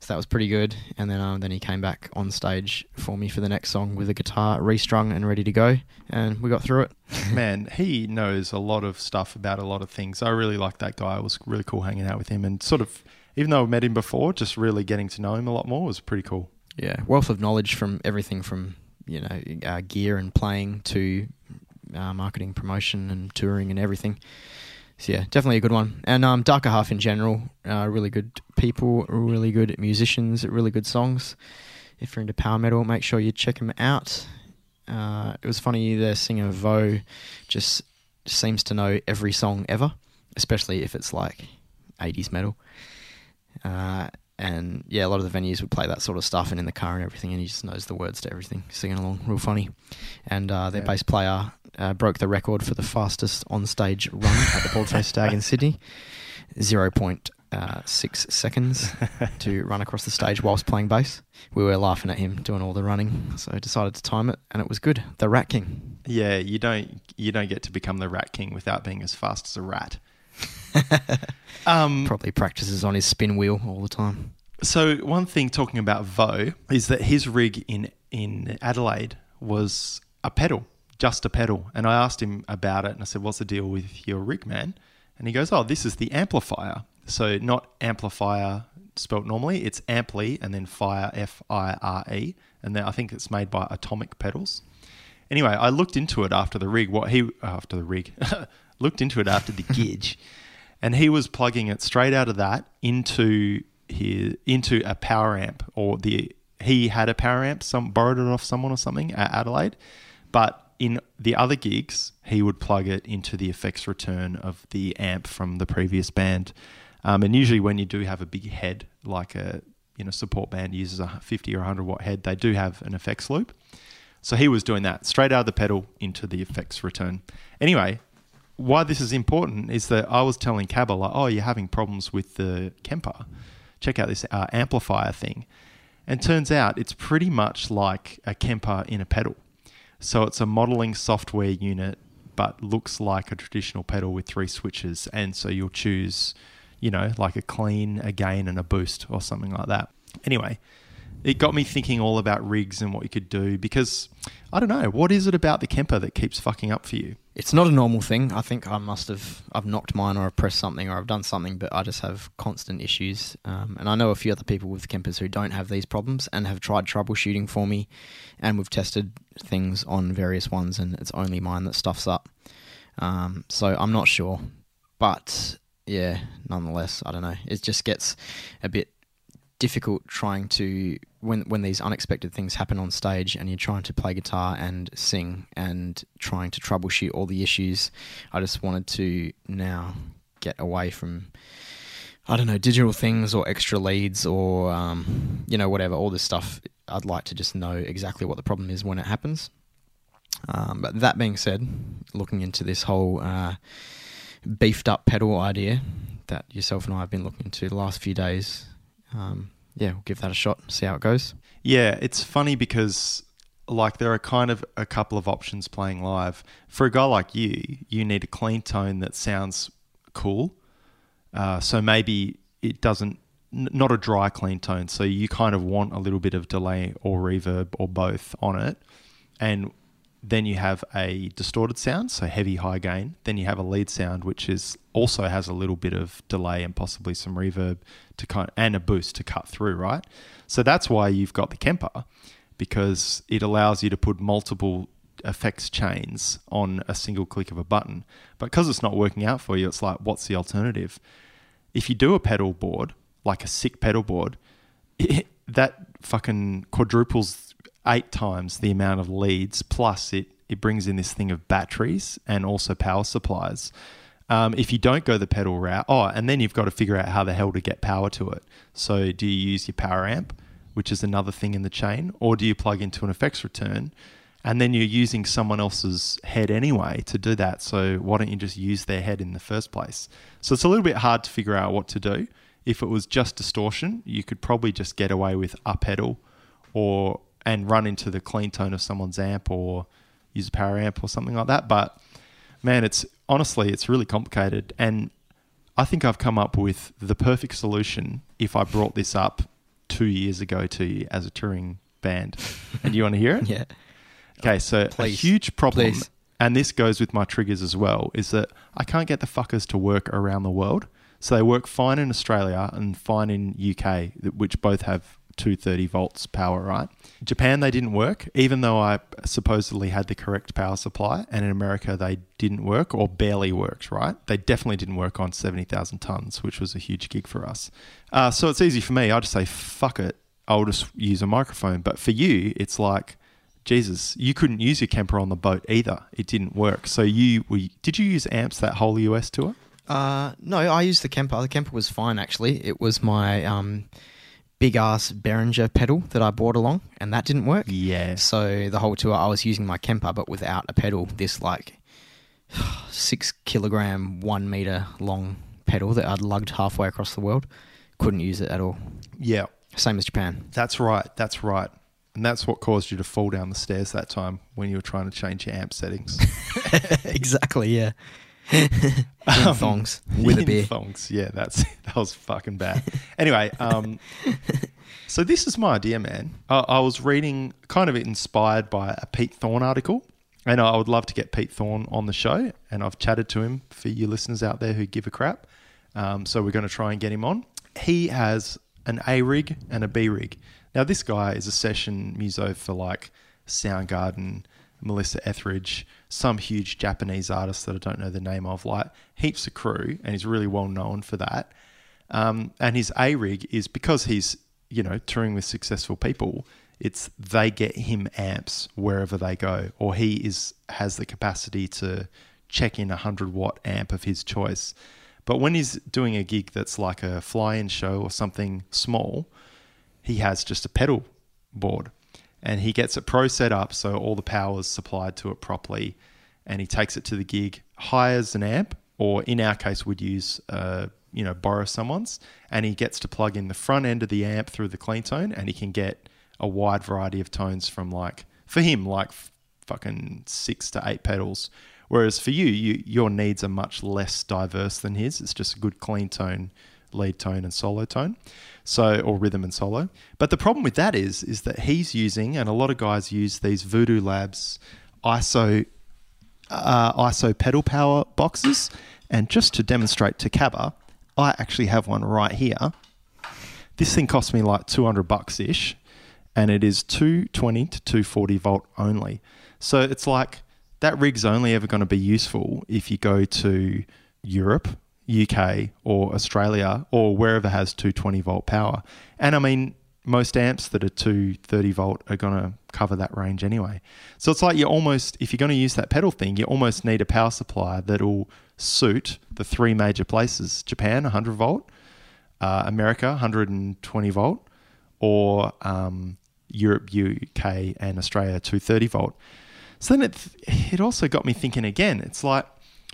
So that was pretty good. And then um, then he came back on stage for me for the next song with a guitar restrung and ready to go, and we got through it. Man, he knows a lot of stuff about a lot of things. I really like that guy. It was really cool hanging out with him and sort of, even though I've met him before, just really getting to know him a lot more was pretty cool. Yeah, wealth of knowledge from everything from you know uh, gear and playing to uh, marketing, promotion, and touring and everything. So yeah, definitely a good one. And um, Darker Half in general, uh, really good people, really good musicians, really good songs. If you're into power metal, make sure you check them out. Uh, it was funny, the singer Vo just seems to know every song ever, especially if it's like 80s metal. Uh, and yeah, a lot of the venues would play that sort of stuff and in the car and everything, and he just knows the words to everything, singing along, real funny. And uh, their Yeah. bass player uh, broke the record for the fastest on-stage run at the Bald Faced Stag in Sydney, zero point uh, six seconds to run across the stage whilst playing bass. We were laughing at him doing all the running, so I decided to time it, and it was good. The Rat King. Yeah, you don't you don't get to become the rat king without being as fast as a rat. um, Probably practices on his spin wheel all the time. So one thing talking about Vo is that his rig in in Adelaide was a pedal, just a pedal. And I asked him about it and I said, "What's the deal with your rig, man?" And he goes, "Oh, this is the Amplifire. So not amplifier spelt normally, it's ampli and then fire F I R E, and then I think it's made by Atomic Pedals." Anyway, I looked into it after the rig. What he after the rig looked into it after the gig, and he was plugging it straight out of that into his into a power amp, or the he had a power amp, some borrowed it off someone or something at Adelaide, but in the other gigs he would plug it into the effects return of the amp from the previous band. Um, and usually, when you do have a big head, like a you know support band uses a 50 or 100 watt head, they do have an effects loop. So he was doing that straight out of the pedal into the effects return. Anyway, why this is important is that I was telling Cabba like, oh, you're having problems with the Kemper. Check out this uh, Amplifire thing. And turns out it's pretty much like a Kemper in a pedal. So it's a modeling software unit, but looks like a traditional pedal with three switches. And so you'll choose, you know, like a clean, a gain, and a boost or something like that. Anyway, it got me thinking all about rigs and what you could do because I don't know, what is it about the Kemper that keeps fucking up for you? It's not a normal thing. I think I must have I've knocked mine or I've pressed something or I've done something, but I just have constant issues. Um, and I know a few other people with Kempers who don't have these problems and have tried troubleshooting for me, and we've tested things on various ones, and it's only mine that stuffs up. Um, so I'm not sure, but yeah, nonetheless, I don't know. It just gets a bit difficult trying to when when these unexpected things happen on stage and you're trying to play guitar and sing and trying to troubleshoot all the issues. I just wanted to now get away from I don't know digital things or extra leads or um, you know whatever all this stuff. I'd like to just know exactly what the problem is when it happens. Um, but that being said, looking into this whole uh, beefed up pedal idea that yourself and I have been looking into the last few days, um, yeah, we'll give that a shot, see how it goes. Yeah, it's funny because like there are kind of a couple of options playing live. For a guy like you, you need a clean tone that sounds cool. Uh, so maybe it doesn't n- not a dry clean tone. So you kind of want a little bit of delay or reverb or both on it. And then you have a distorted sound, so heavy high gain. Then you have a lead sound, which is also has a little bit of delay and possibly some reverb to kind and a boost to cut through, right? So that's why you've got the Kemper because it allows you to put multiple effects chains on a single click of a button. But because it's not working out for you, it's like, what's the alternative? If you do a pedal board, like a sick pedal board, it, that fucking quadruples eight times the amount of leads, plus it, it brings in this thing of batteries and also power supplies. Um, if you don't go the pedal route, oh, and then you've got to figure out how the hell to get power to it. So, do you use your power amp, which is another thing in the chain, or do you plug into an effects return? And then you're using someone else's head anyway to do that. So, why don't you just use their head in the first place? So, it's a little bit hard to figure out what to do. If it was just distortion, you could probably just get away with a pedal or and run into the clean tone of someone's amp or use a power amp or something like that. But man, it's honestly, it's really complicated. And I think I've come up with the perfect solution if I brought this up two years ago to you as a touring band. And you want to hear it? Yeah. Okay, so Please. a huge problem, Please. and this goes with my triggers as well, is that I can't get the fuckers to work around the world. So they work fine in Australia and fine in UK, which both have 230 volts power, right? Japan, they didn't work, even though I supposedly had the correct power supply. And in America, they didn't work or barely worked, right? They definitely didn't work on 70,000 tons, which was a huge gig for us. Uh, so it's easy for me. I just say, fuck it. I'll just use a microphone. But for you, it's like, Jesus, you couldn't use your Kemper on the boat either. It didn't work. So you, we, did you use amps that whole US tour? Uh, no, I used the Kemper. The Kemper was fine actually. It was my um, big ass Behringer pedal that I brought along, and that didn't work. Yeah. So the whole tour, I was using my Kemper, but without a pedal. This like six kilogram, one meter long pedal that I'd lugged halfway across the world. Couldn't use it at all. Yeah. Same as Japan. That's right. That's right. And that's what caused you to fall down the stairs that time when you were trying to change your amp settings. exactly. Yeah. In thongs with a beer. Thongs. Yeah, that's that was fucking bad. anyway, um, so this is my idea, man. I, I was reading, kind of inspired by a Pete Thorne article, and I would love to get Pete Thorne on the show. And I've chatted to him for you listeners out there who give a crap. Um, so we're going to try and get him on. He has an A rig and a B rig. Now this guy is a session muso for like Soundgarden, Melissa Etheridge, some huge Japanese artist that I don't know the name of, like heaps of crew, and he's really well known for that. Um, and his A rig is because he's you know touring with successful people. It's they get him amps wherever they go, or he is has the capacity to check in a hundred watt amp of his choice. But when he's doing a gig that's like a fly-in show or something small, he has just a pedal board, and he gets it pro set up so all the power is supplied to it properly, and he takes it to the gig, hires an amp, or in our case, would use uh, you know borrow someone's, and he gets to plug in the front end of the amp through the clean tone, and he can get a wide variety of tones from like for him like f- fucking six to eight pedals. Whereas for you, you, your needs are much less diverse than his. It's just a good clean tone, lead tone, and solo tone, so or rhythm and solo. But the problem with that is, is that he's using, and a lot of guys use these Voodoo Labs ISO uh, ISO pedal power boxes. And just to demonstrate to Cabba, I actually have one right here. This thing cost me like 200 bucks ish, and it is 220 to 240 volt only. So it's like that rig's only ever going to be useful if you go to Europe, UK, or Australia, or wherever has 220 volt power. And I mean, most amps that are 230 volt are going to cover that range anyway. So it's like you almost, if you're going to use that pedal thing, you almost need a power supply that'll suit the three major places Japan, 100 volt, uh, America, 120 volt, or um, Europe, UK, and Australia, 230 volt. So then it, it also got me thinking again. It's like,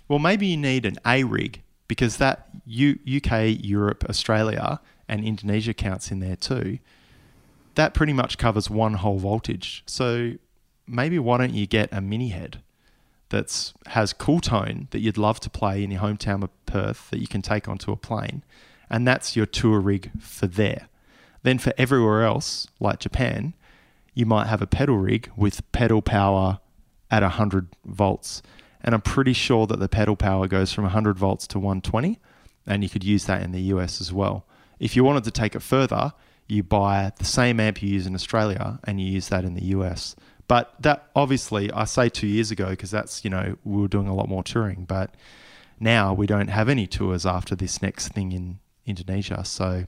well, maybe you need an A rig because that U, UK, Europe, Australia, and Indonesia counts in there too. That pretty much covers one whole voltage. So maybe why don't you get a mini head that's has cool tone that you'd love to play in your hometown of Perth that you can take onto a plane, and that's your tour rig for there. Then for everywhere else, like Japan, you might have a pedal rig with pedal power at 100 volts. And I'm pretty sure that the pedal power goes from 100 volts to 120, and you could use that in the US as well. If you wanted to take it further, you buy the same amp you use in Australia and you use that in the US. But that obviously, I say two years ago because that's, you know, we were doing a lot more touring. But now we don't have any tours after this next thing in Indonesia. So,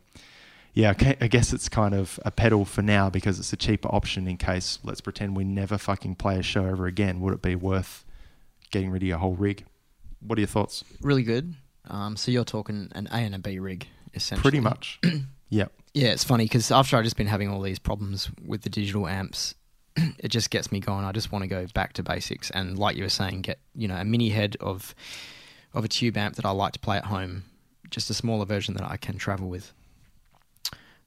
yeah, I guess it's kind of a pedal for now because it's a cheaper option in case, let's pretend we never fucking play a show ever again. Would it be worth getting rid of your whole rig? What are your thoughts? Really good. Um, so you're talking an A and a B rig, essentially. Pretty much. yep. Yeah, it's funny because after I've just been having all these problems with the digital amps, it just gets me going. I just want to go back to basics and, like you were saying, get you know a mini head of of a tube amp that I like to play at home, just a smaller version that I can travel with.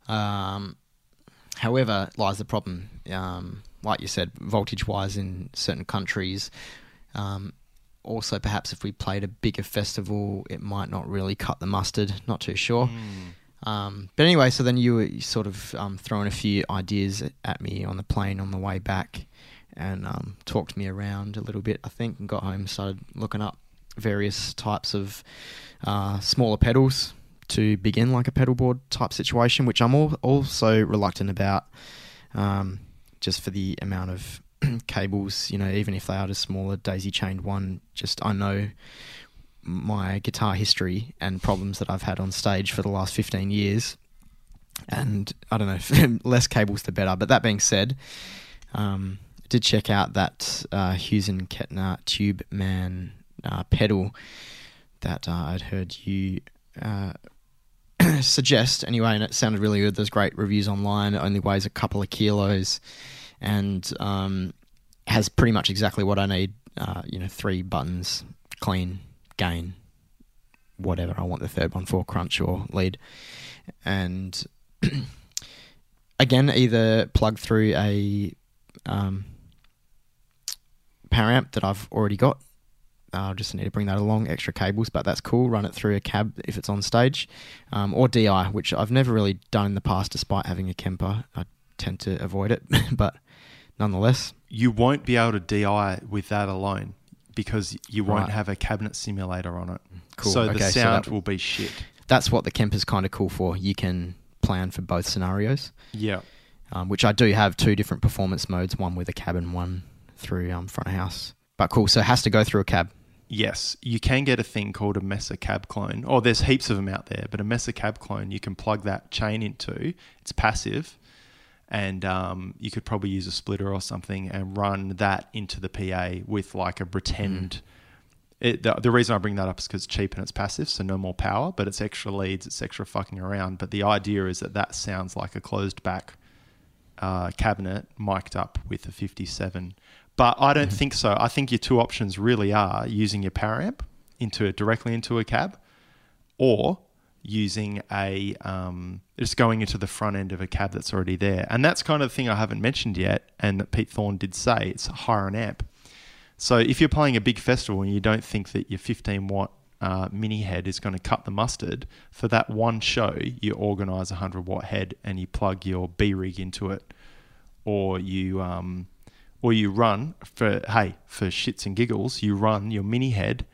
Um, however, lies the problem. Um, like you said, voltage wise in certain countries. Um, also, perhaps if we played a bigger festival, it might not really cut the mustard. Not too sure. Mm. Um, but anyway, so then you were sort of um, throwing a few ideas at me on the plane on the way back and um, talked me around a little bit, I think, and got home, started looking up various types of uh, smaller pedals to begin like a pedal board type situation, which I'm al- also reluctant about um, just for the amount of cables, you know, even if they are just smaller daisy chained one, just I know my guitar history and problems that I've had on stage for the last 15 years. And I don't know, less cables the better. But that being said, um, I did check out that uh, Hughes and Kettner Tubeman uh, pedal that uh, I'd heard you uh, suggest anyway, and it sounded really good. There's great reviews online. It only weighs a couple of kilos and um, has pretty much exactly what I need. Uh, you know, three buttons, clean, gain, whatever I want the third one for, crunch or lead. And again, either plug through a um, power amp that I've already got. Uh, just need to bring that along, extra cables, but that's cool. Run it through a cab if it's on stage, um, or DI, which I've never really done in the past, despite having a Kemper. I tend to avoid it, but nonetheless, You won't be able to DI with that alone because you won't Right. have a cabinet simulator on it. Cool. So the Okay, so sound that- will be shit. that's what the Kemper's kind of cool for. You can plan for both scenarios, Yeah. um, which I do have two different performance modes, one with a cab and one through um, front of house. But cool, so it has to go through a cab. Yes, you can get a thing called a Mesa cab clone. Oh, there's heaps of them out there, but a Mesa cab clone you can plug that chain into. It's passive, and um, you could probably use a splitter or something and run that into the PA with like a pretend It, the, the reason I bring that up is because it's cheap and it's passive, so no more power, but it's extra leads, it's extra fucking around. But the idea is that that sounds like a closed back uh, cabinet mic'd up with a 57. But I don't think so. I think your two options really are using your power amp into directly into a cab, or using a um, just going into the front end of a cab that's already there. And that's kind of the thing I haven't mentioned yet, and that Pete Thorne did say it's hire an amp. So if you're playing a big festival and you don't think that your 15 watt uh, mini head is going to cut the mustard, for that one show, you organize a 100 watt head and you plug your B rig into it, or you um, or you run for hey for shits and giggles, you run your mini head,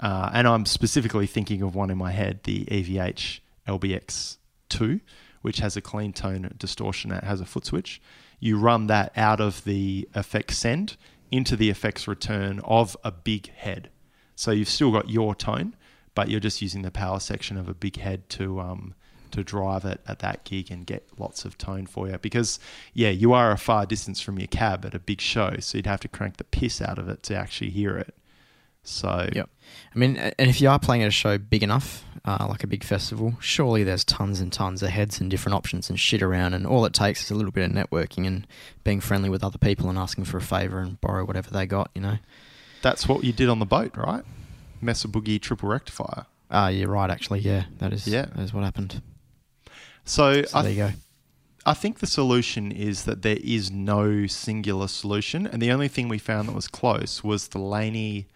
uh, and I'm specifically thinking of one in my head, the EVH LBX two, which has a clean tone distortion that has a foot switch. You run that out of the effects send into the effects return of a big head. So you've still got your tone, but you're just using the power section of a big head to um, to drive it at that gig and get lots of tone for you. Because yeah, you are a far distance from your cab at a big show, so you'd have to crank the piss out of it to actually hear it. So Yep. I mean, and if you are playing at a show big enough, uh, like a big festival, surely there's tons and tons of heads and different options and shit around, and all it takes is a little bit of networking and being friendly with other people and asking for a favour and borrow whatever they got, you know. that's what you did on the boat, right? Mesa Boogie triple rectifier. Ah, you're right. Actually, yeah, that is Yeah. that is what happened. So, So there you go. I think the solution is that there is no singular solution, and the only thing we found that was close was the Laney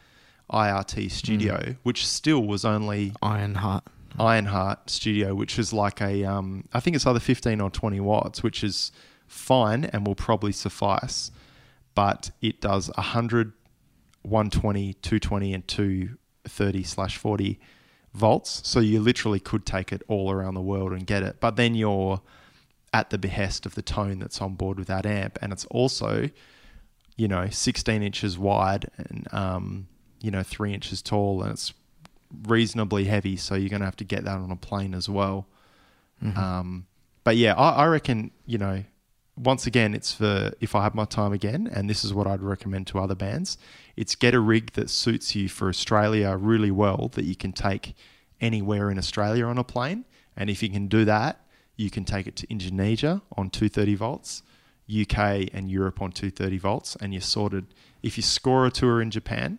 IRT Studio, which still was only Ironheart. Ironheart Studio, which is like a, um, I think it's either 15 or 20 watts, which is fine and will probably suffice, but it does 100, 120, 220, and 230 slash 40 volts. So you literally could take it all around the world and get it, but then you're at the behest of the tone that's on board with that amp, and it's also, you know, 16 inches wide and, um, you know, three inches tall, and it's reasonably heavy, so you're going to have to get that on a plane as well. Um, but yeah, I, I reckon you know, once again, it's for if I have my time again, and this is what I'd recommend to other bands. It's get a rig that suits you for Australia really well that you can take anywhere in Australia on a plane, and if you can do that, you can take it to Indonesia on 230 volts. UK and Europe on 230 volts, and you're sorted. If you score a tour in Japan,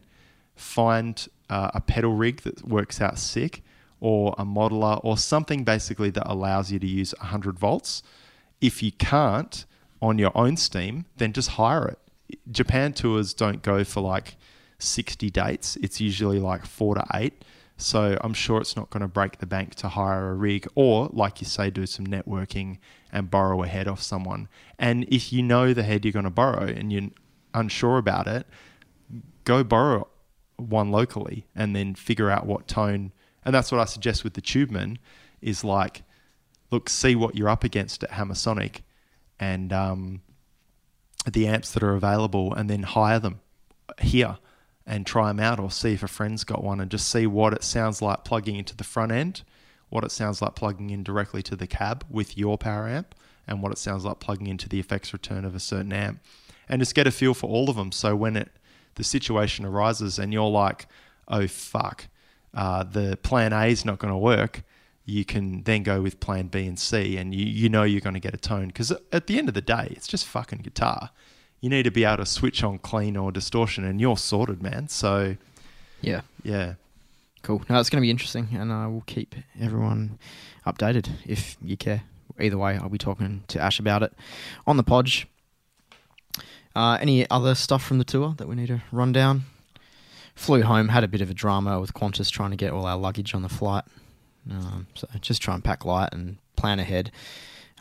find uh, a pedal rig that works out sick or a modeler or something basically that allows you to use 100 volts. If you can't on your own Steam, then just hire it. Japan tours don't go for like 60 dates, it's usually like four to eight. So I'm sure it's not going to break the bank to hire a rig or, like you say, do some networking and borrow a head off someone. And if you know the head you're going to borrow and you're unsure about it, go borrow one locally and then figure out what tone. And that's what I suggest with the Tubeman is like, look, see what you're up against at Hammersonic and um, the amps that are available and then hire them here and try them out or see if a friend's got one and just see what it sounds like plugging into the front end, what it sounds like plugging in directly to the cab with your power amp, and what it sounds like plugging into the effects return of a certain amp. And just get a feel for all of them. So when it the situation arises and you're like, oh fuck, uh, the plan A is not going to work, you can then go with plan B and C, and you, you know you're going to get a tone. Because at the end of the day, it's just fucking guitar. You need to be able to switch on clean or distortion, and you're sorted, man. So, Yeah. yeah. Cool. No, it's going to be interesting, and I will keep everyone updated if you care. Either way, I'll be talking to Ash about it on the podge. Uh, any other stuff from the tour that we need to run down? Flew home, had a bit of a drama with Qantas trying to get all our luggage on the flight. Um, so just try and pack light and plan ahead.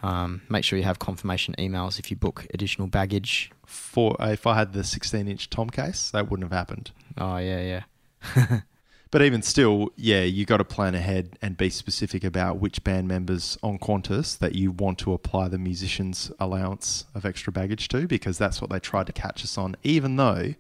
Um, make sure you have confirmation emails if you book additional baggage. For if I had the 16 inch Tom case, that wouldn't have happened. Oh yeah, yeah. But even still, yeah, you got to plan ahead and be specific about which band members on Qantas that you want to apply the musician's allowance of extra baggage to, because that's what they tried to catch us on, even though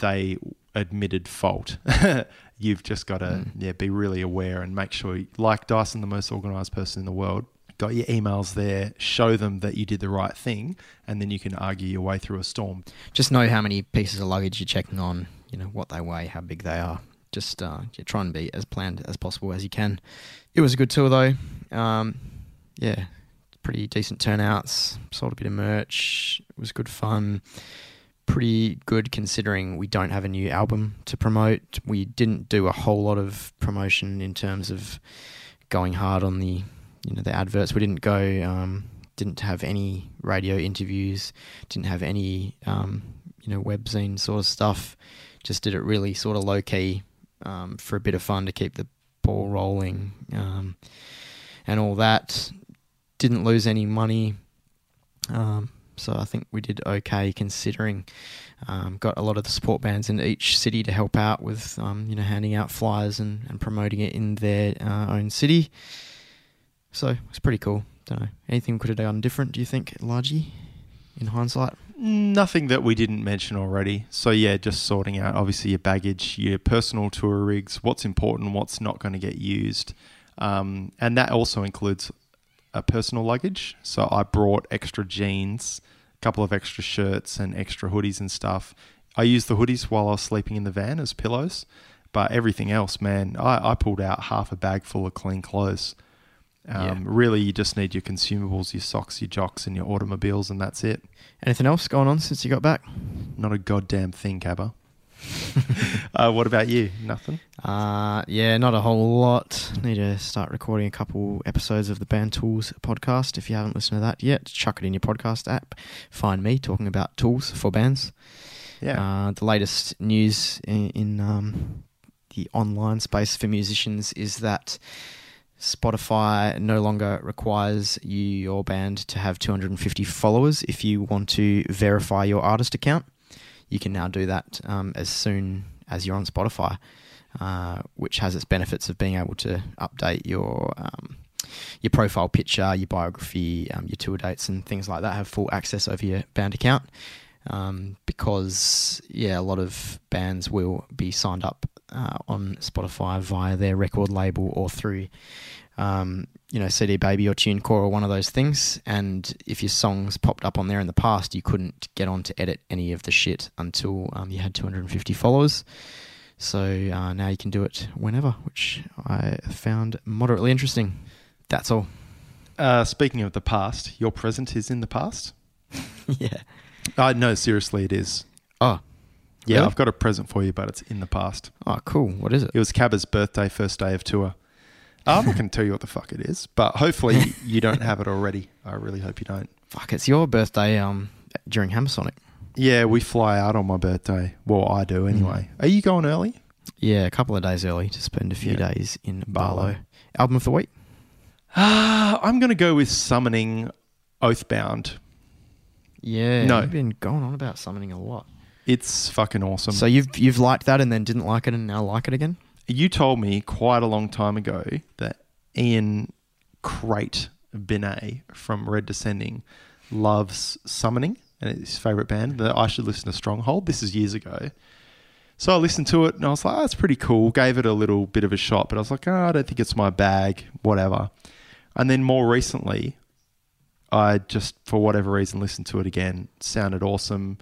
they admitted fault. You've just got to Mm. yeah be really aware and make sure, like Dyson, the most organised person in the world, got your emails there, show them that you did the right thing, and then you can argue your way through a storm. Just know how many pieces of luggage you're checking on, you know, what they weigh, how big they are. Just uh, yeah, try and be as planned as possible as you can. It was a good tour though. Um, yeah, pretty decent turnouts. Sold a bit of merch. It was good fun. Pretty good considering we don't have a new album to promote. We didn't do a whole lot of promotion in terms of going hard on the you know the adverts. We didn't go. Um, didn't have any radio interviews. Didn't have any um, you know webzine sort of stuff. Just did it really sort of low key um, for a bit of fun to keep the ball rolling um, and all that. Didn't lose any money. Um, so I think we did okay considering. Um, got a lot of the support bands in each city to help out with, um, you know, handing out flyers and, and promoting it in their uh, own city. So it's pretty cool. Don't know. Anything we could have done different, do you think, largely, in hindsight? Nothing that we didn't mention already. So yeah, just sorting out obviously your baggage, your personal tour rigs, what's important, what's not going to get used, um, and that also includes a personal luggage. So I brought extra jeans, a couple of extra shirts, and extra hoodies and stuff. I used the hoodies while I was sleeping in the van as pillows, but everything else, man, I, I pulled out half a bag full of clean clothes. Um, Yeah. Really, you just need your consumables, your socks, your jocks, and your automobiles, and that's it. Anything else going on since you got back? Not a goddamn thing, Cabba. uh, what about you? Nothing. Uh, yeah, not a whole lot. Need to start recording a couple episodes of the Band Tools podcast. If you haven't listened to that yet, chuck it in your podcast app. Find me talking about tools for bands. Yeah. Uh, the latest news in, in um, the online space for musicians is that Spotify no longer requires you, your band, to have 250 followers if you want to verify your artist account. You can now do that um, as soon as you're on Spotify, uh, which has its benefits of being able to update your um, your profile picture, your biography, um, your tour dates, and things like that. Have full access over your band account um, because yeah, a lot of bands will be signed up uh, on Spotify via their record label or through um, you know CD Baby or TuneCore or one of those things. And if your songs popped up on there in the past, you couldn't get on to edit any of the shit until um, you had 250 followers. So uh, now you can do it whenever, which I found moderately interesting. That's all. Uh, speaking of the past, your present is in the past. yeah. Uh, no, seriously, it is. Oh. Yeah, Really? I've got a present for you, but it's in the past. Oh, cool. What is it? It was Cabba's birthday, first day of tour. I'm not going to tell you what the fuck it is, but hopefully you don't have it already. I really hope you don't. Fuck, it's your birthday um, during Hammersonic. Yeah, we fly out on my birthday. Well, I do anyway. Are you going early? Yeah, a couple of days early to spend a few Yeah. days in Bali. Bali. Album of the week? Ah, I'm going to go with Summoning Oathbound. Yeah, No. you've been going on about summoning a lot. It's fucking awesome. So you've you've liked that and then didn't like it and now like it again? you told me quite a long time ago that Ian Crate Binet from Red Descending loves Summoning and it's his favourite band, that I should listen to Stronghold. This is years ago. So I listened to it and I was like, oh, that's pretty cool. Gave it a little bit of a shot, but I was like, oh, I don't think it's my bag, whatever. And then more recently, I just, for whatever reason, listened to it again. Sounded awesome.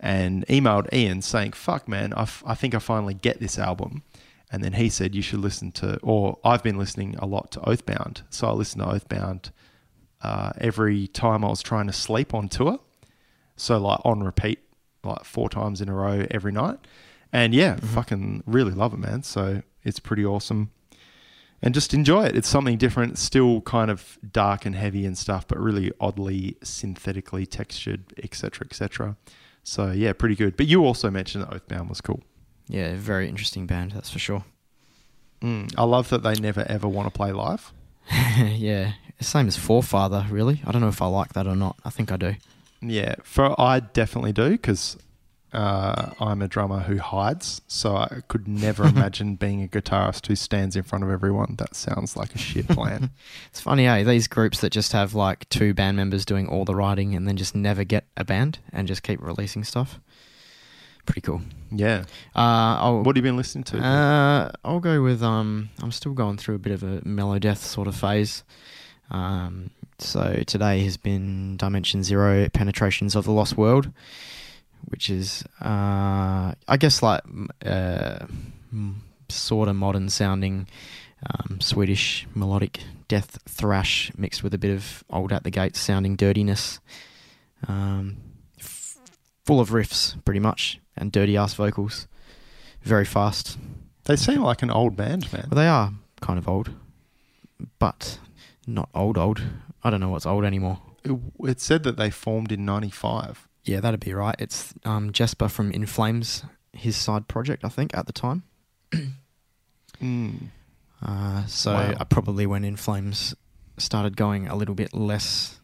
And emailed Ian saying, fuck, man, I, f- I think I finally get this album. And then he said, you should listen to, or I've been listening a lot to Oathbound. So I listened to Oathbound uh, every time I was trying to sleep on tour. So, like, on repeat, like four times in a row every night. And yeah, fucking really love it, man. So it's pretty awesome. And just enjoy it. It's something different. It's still kind of dark and heavy and stuff, but really oddly synthetically textured, etc., etc. So yeah, pretty good. But you also mentioned that Oathbound was cool. Yeah, very interesting band, that's for sure. Mm, I love that they never ever want to play live. yeah, same as Forefather, really. I don't know if I like that or not. I think I do. Yeah, for I definitely do because uh, I'm a drummer who hides, so I could never imagine being a guitarist who stands in front of everyone. That sounds like a shit plan. It's funny, eh? These groups that just have like two band members doing all the writing and then just never get a band and just keep releasing stuff. Pretty cool. yeah. Uh, What have you been listening to? Uh, I'll go with um. I'm still going through a bit of a mellow death sort of phase. Um, so today has been Dimension Zero Penetrations of the Lost World, which is, uh, I guess, like uh, sort of modern sounding um, Swedish melodic death thrash mixed with a bit of old at the gates sounding dirtiness. Um, f- full of riffs, pretty much, and dirty ass vocals. Very fast. They seem like an old band, man. Well, they are kind of old, but not old, old. I don't know what's old anymore. It, it said that they formed in '95. Yeah, that'd be right. It's um, Jesper from In Flames, his side project, I think, at the time. Mm. Uh, so Wow. I probably when In Flames started going a little bit less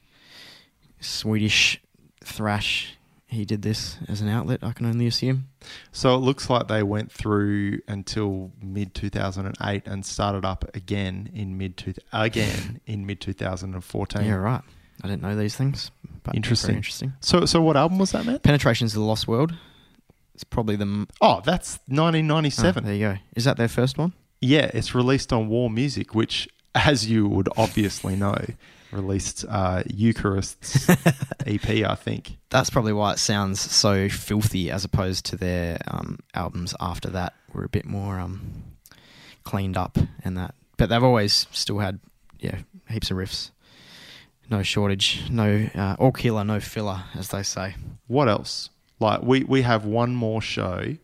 Swedish thrash, he did this as an outlet. I can only assume. So it looks like they went through until mid 2008 and started up again in mid two, again in mid 2014. Yeah, right. I didn't know these things. But Interesting. Interesting. So so what album was that, man? Penetrations of the Lost World. It's probably the. m- Oh, that's ah, 1997. there you go. Is that their first one? Yeah, it's released on War Music, which, as you would obviously know, released uh, Eucharist's EP, I think. That's probably why it sounds so filthy as opposed to their um, albums after that were a bit more um, cleaned up and that. But they've always still had yeah heaps of riffs. No shortage, no uh, all killer, no filler, as they say. What else? Like we we have one more show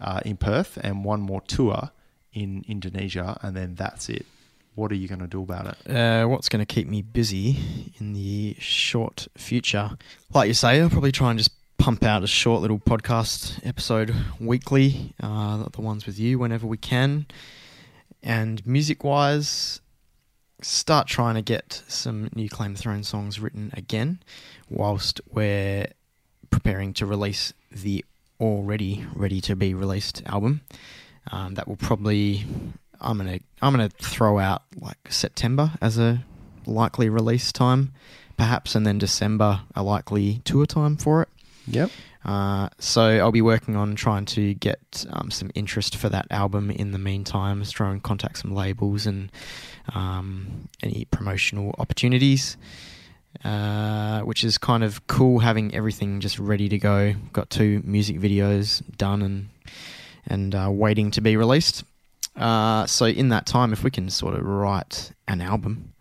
uh, in Perth and one more tour in Indonesia, and then that's it. What are you going to do about it? Uh, what's going to keep me busy in the short future? Like you say, I'll probably try and just pump out a short little podcast episode weekly, uh, the ones with you whenever we can. And music wise, start trying to get some new Claim the Throne songs written again, whilst we're preparing to release the already ready to be released album. Um, that will probably I'm gonna I'm gonna throw out like September as a likely release time, perhaps, and then December a likely tour time for it. Yep. Uh, so I'll be working on trying to get um, some interest for that album in the meantime, just try and contact some labels and um, any promotional opportunities. Uh, which is kind of cool having everything just ready to go. Got two music videos done and and uh, waiting to be released. Uh, so in that time, if we can sort of write an album,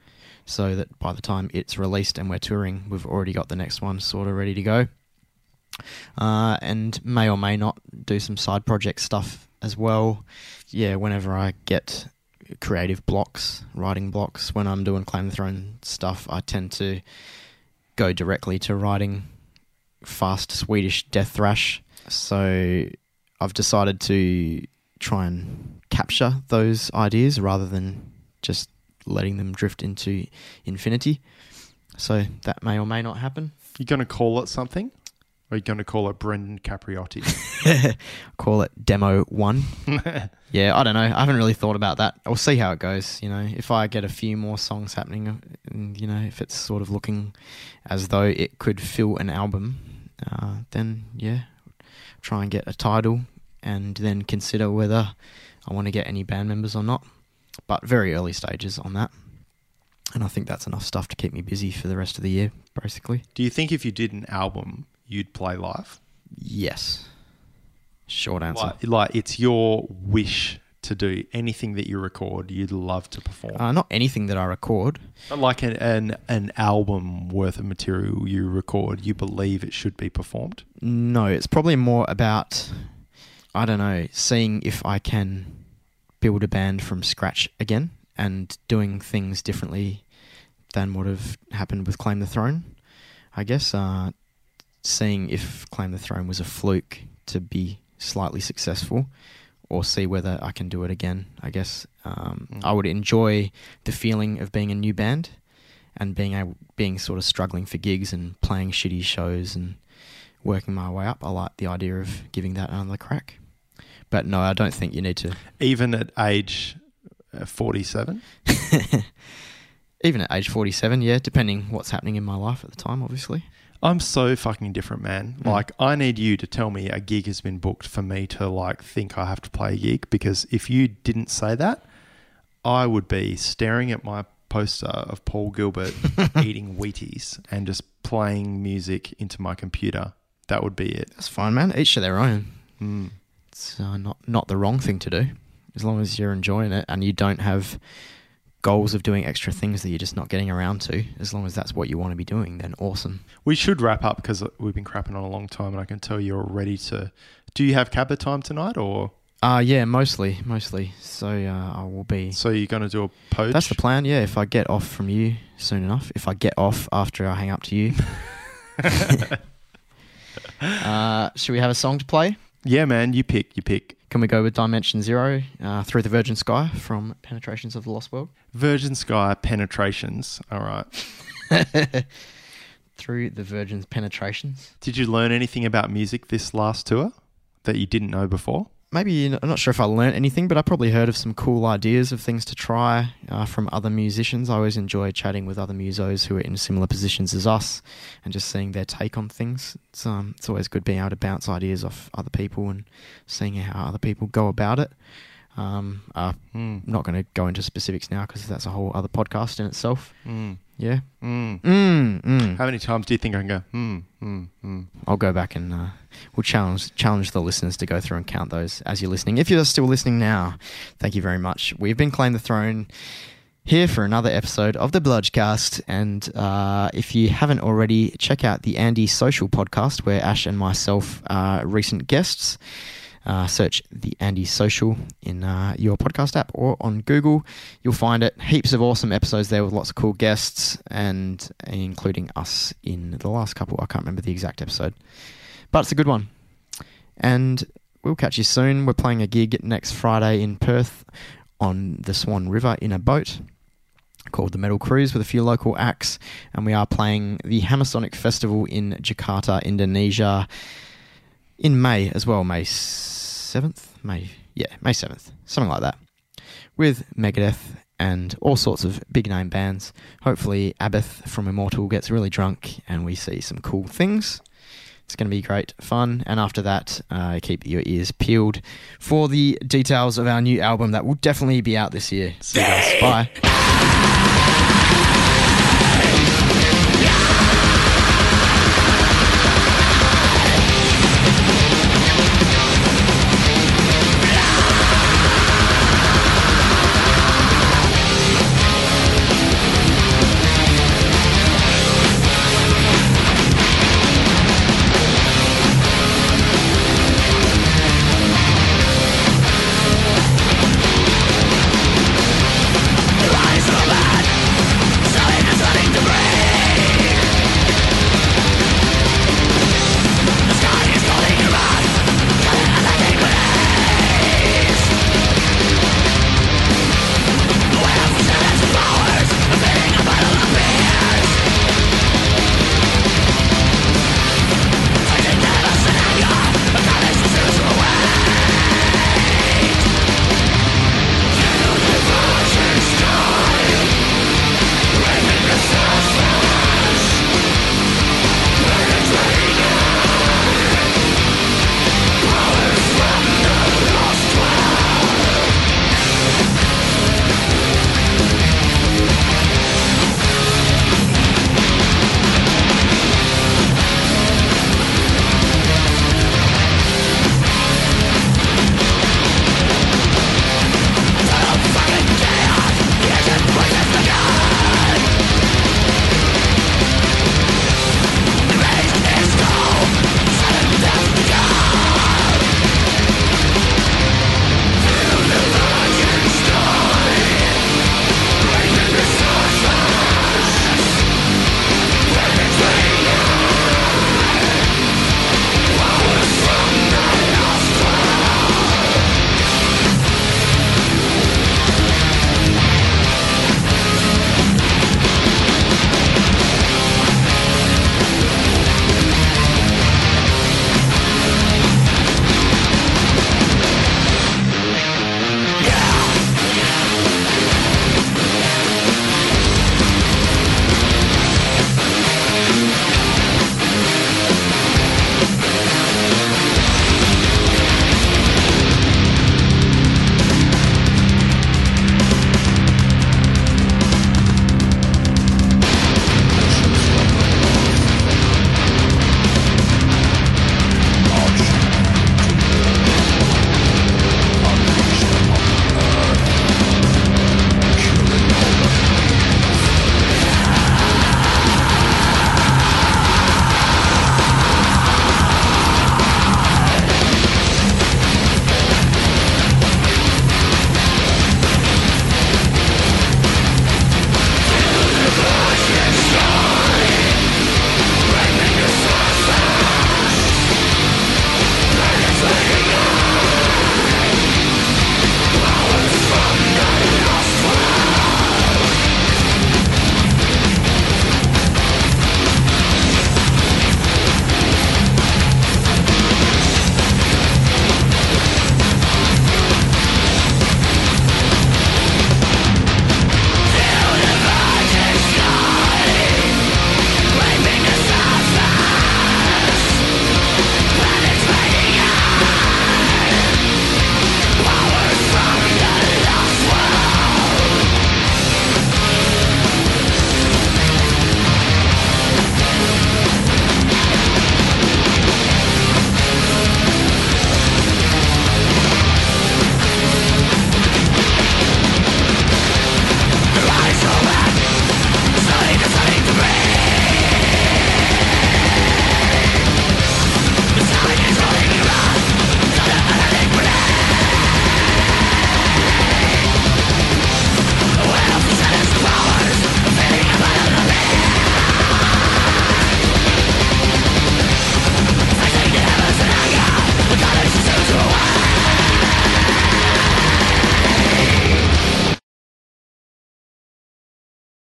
so that by the time it's released and we're touring, we've already got the next one sort of ready to go. Uh, and may or may not do some side project stuff as well. Yeah, whenever I get creative blocks, writing blocks, when I'm doing Claim the Throne stuff, I tend to go directly to writing fast Swedish death thrash. So I've decided to try and capture those ideas rather than just letting them drift into infinity. So that may or may not happen. You're going to call it something? Are you going to call it Brendan Capriotti? Call it demo one. Yeah, I don't know. I haven't really thought about that. I'll see how it goes. You know, if I get a few more songs happening, and you know, if it's sort of looking as though it could fill an album, uh, then yeah, try and get a title, and then consider whether I want to get any band members or not. But very early stages on that, and I think that's enough stuff to keep me busy for the rest of the year, basically. Do you think if you did an album, you'd play live? Yes. Short answer. Like, like it's your wish to do anything that you record, you'd love to perform. Uh, not anything that I record. Not like an, an an album worth of material you record, you believe it should be performed. No, it's probably more about I don't know, seeing if I can build a band from scratch again and doing things differently than what have happened with Claim the Throne. I guess uh, seeing if Claim the Throne was a fluke to be slightly successful, or see whether I can do it again. I guess um, Mm. I would enjoy the feeling of being a new band and being able, being sort of struggling for gigs and playing shitty shows and working my way up. I like the idea of giving that another crack. But no, I don't think you need to. Even at age uh, 47? Even at age 47, yeah, depending what's happening in my life at the time, obviously. I'm so fucking different, man. Mm. Like, I need you to tell me a gig has been booked for me to, like, think I have to play a gig. Because if you didn't say that, I would be staring at my poster of Paul Gilbert eating Wheaties and just playing music into my computer. That would be it. That's fine, man. Each to their own. Mm. It's uh, not not the wrong thing to do, as long as you're enjoying it and you don't have goals of doing extra things that you're just not getting around to. As long as that's what you want to be doing, then awesome. We should wrap up because we've been crapping on a long time, and I can tell you're ready to. Do you have cabba time tonight, or Uh yeah, mostly, mostly. So uh, I will be. so you're going to do a poach? That's the plan. Yeah, if I get off from you soon enough, if I get off after I hang up to you. uh, should we have a song to play? Yeah, man. You pick. You pick. Can we go with Dimension Zero uh, through the Virgin Sky from Penetrations of the Lost World? Virgin Sky penetrations. All right. through the Virgin's penetrations. Did you learn anything about music this last tour that you didn't know before? Maybe I'm not sure if I learnt anything, but I probably heard of some cool ideas of things to try uh, from other musicians. I always enjoy chatting with other musos who are in similar positions as us and just seeing their take on things. It's um, it's always good being able to bounce ideas off other people and seeing how other people go about it. Um, uh, Mm. I'm not going to go into specifics now because that's a whole other podcast in itself. Mm. Yeah. Mm. Mm, mm. How many times do you think I can go? Mm, mm, mm. I'll go back and uh, we'll challenge challenge the listeners to go through and count those as you're listening. If you're still listening now, thank you very much. We've been Claim the Throne here for another episode of the Bludgecast. And uh, if you haven't already, check out the Andy Social podcast where Ash and myself are recent guests. Uh, search the Andy Social in uh, your podcast app or on Google. You'll find it. Heaps of awesome episodes there with lots of cool guests and including us in the last couple. I can't remember the exact episode, but it's a good one. And we'll catch you soon. We're playing a gig next Friday in Perth on the Swan River in a boat called the Metal Cruise with a few local acts. And we are playing the Hammersonic Festival in Jakarta, Indonesia in May as well. May 7th? May, yeah, May 7th. Something like that. With Megadeth and all sorts of big name bands. Hopefully, Abath from Immortal gets really drunk and we see some cool things. It's going to be great fun. And after that, uh, keep your ears peeled for the details of our new album that will definitely be out this year. See you guys. Bye.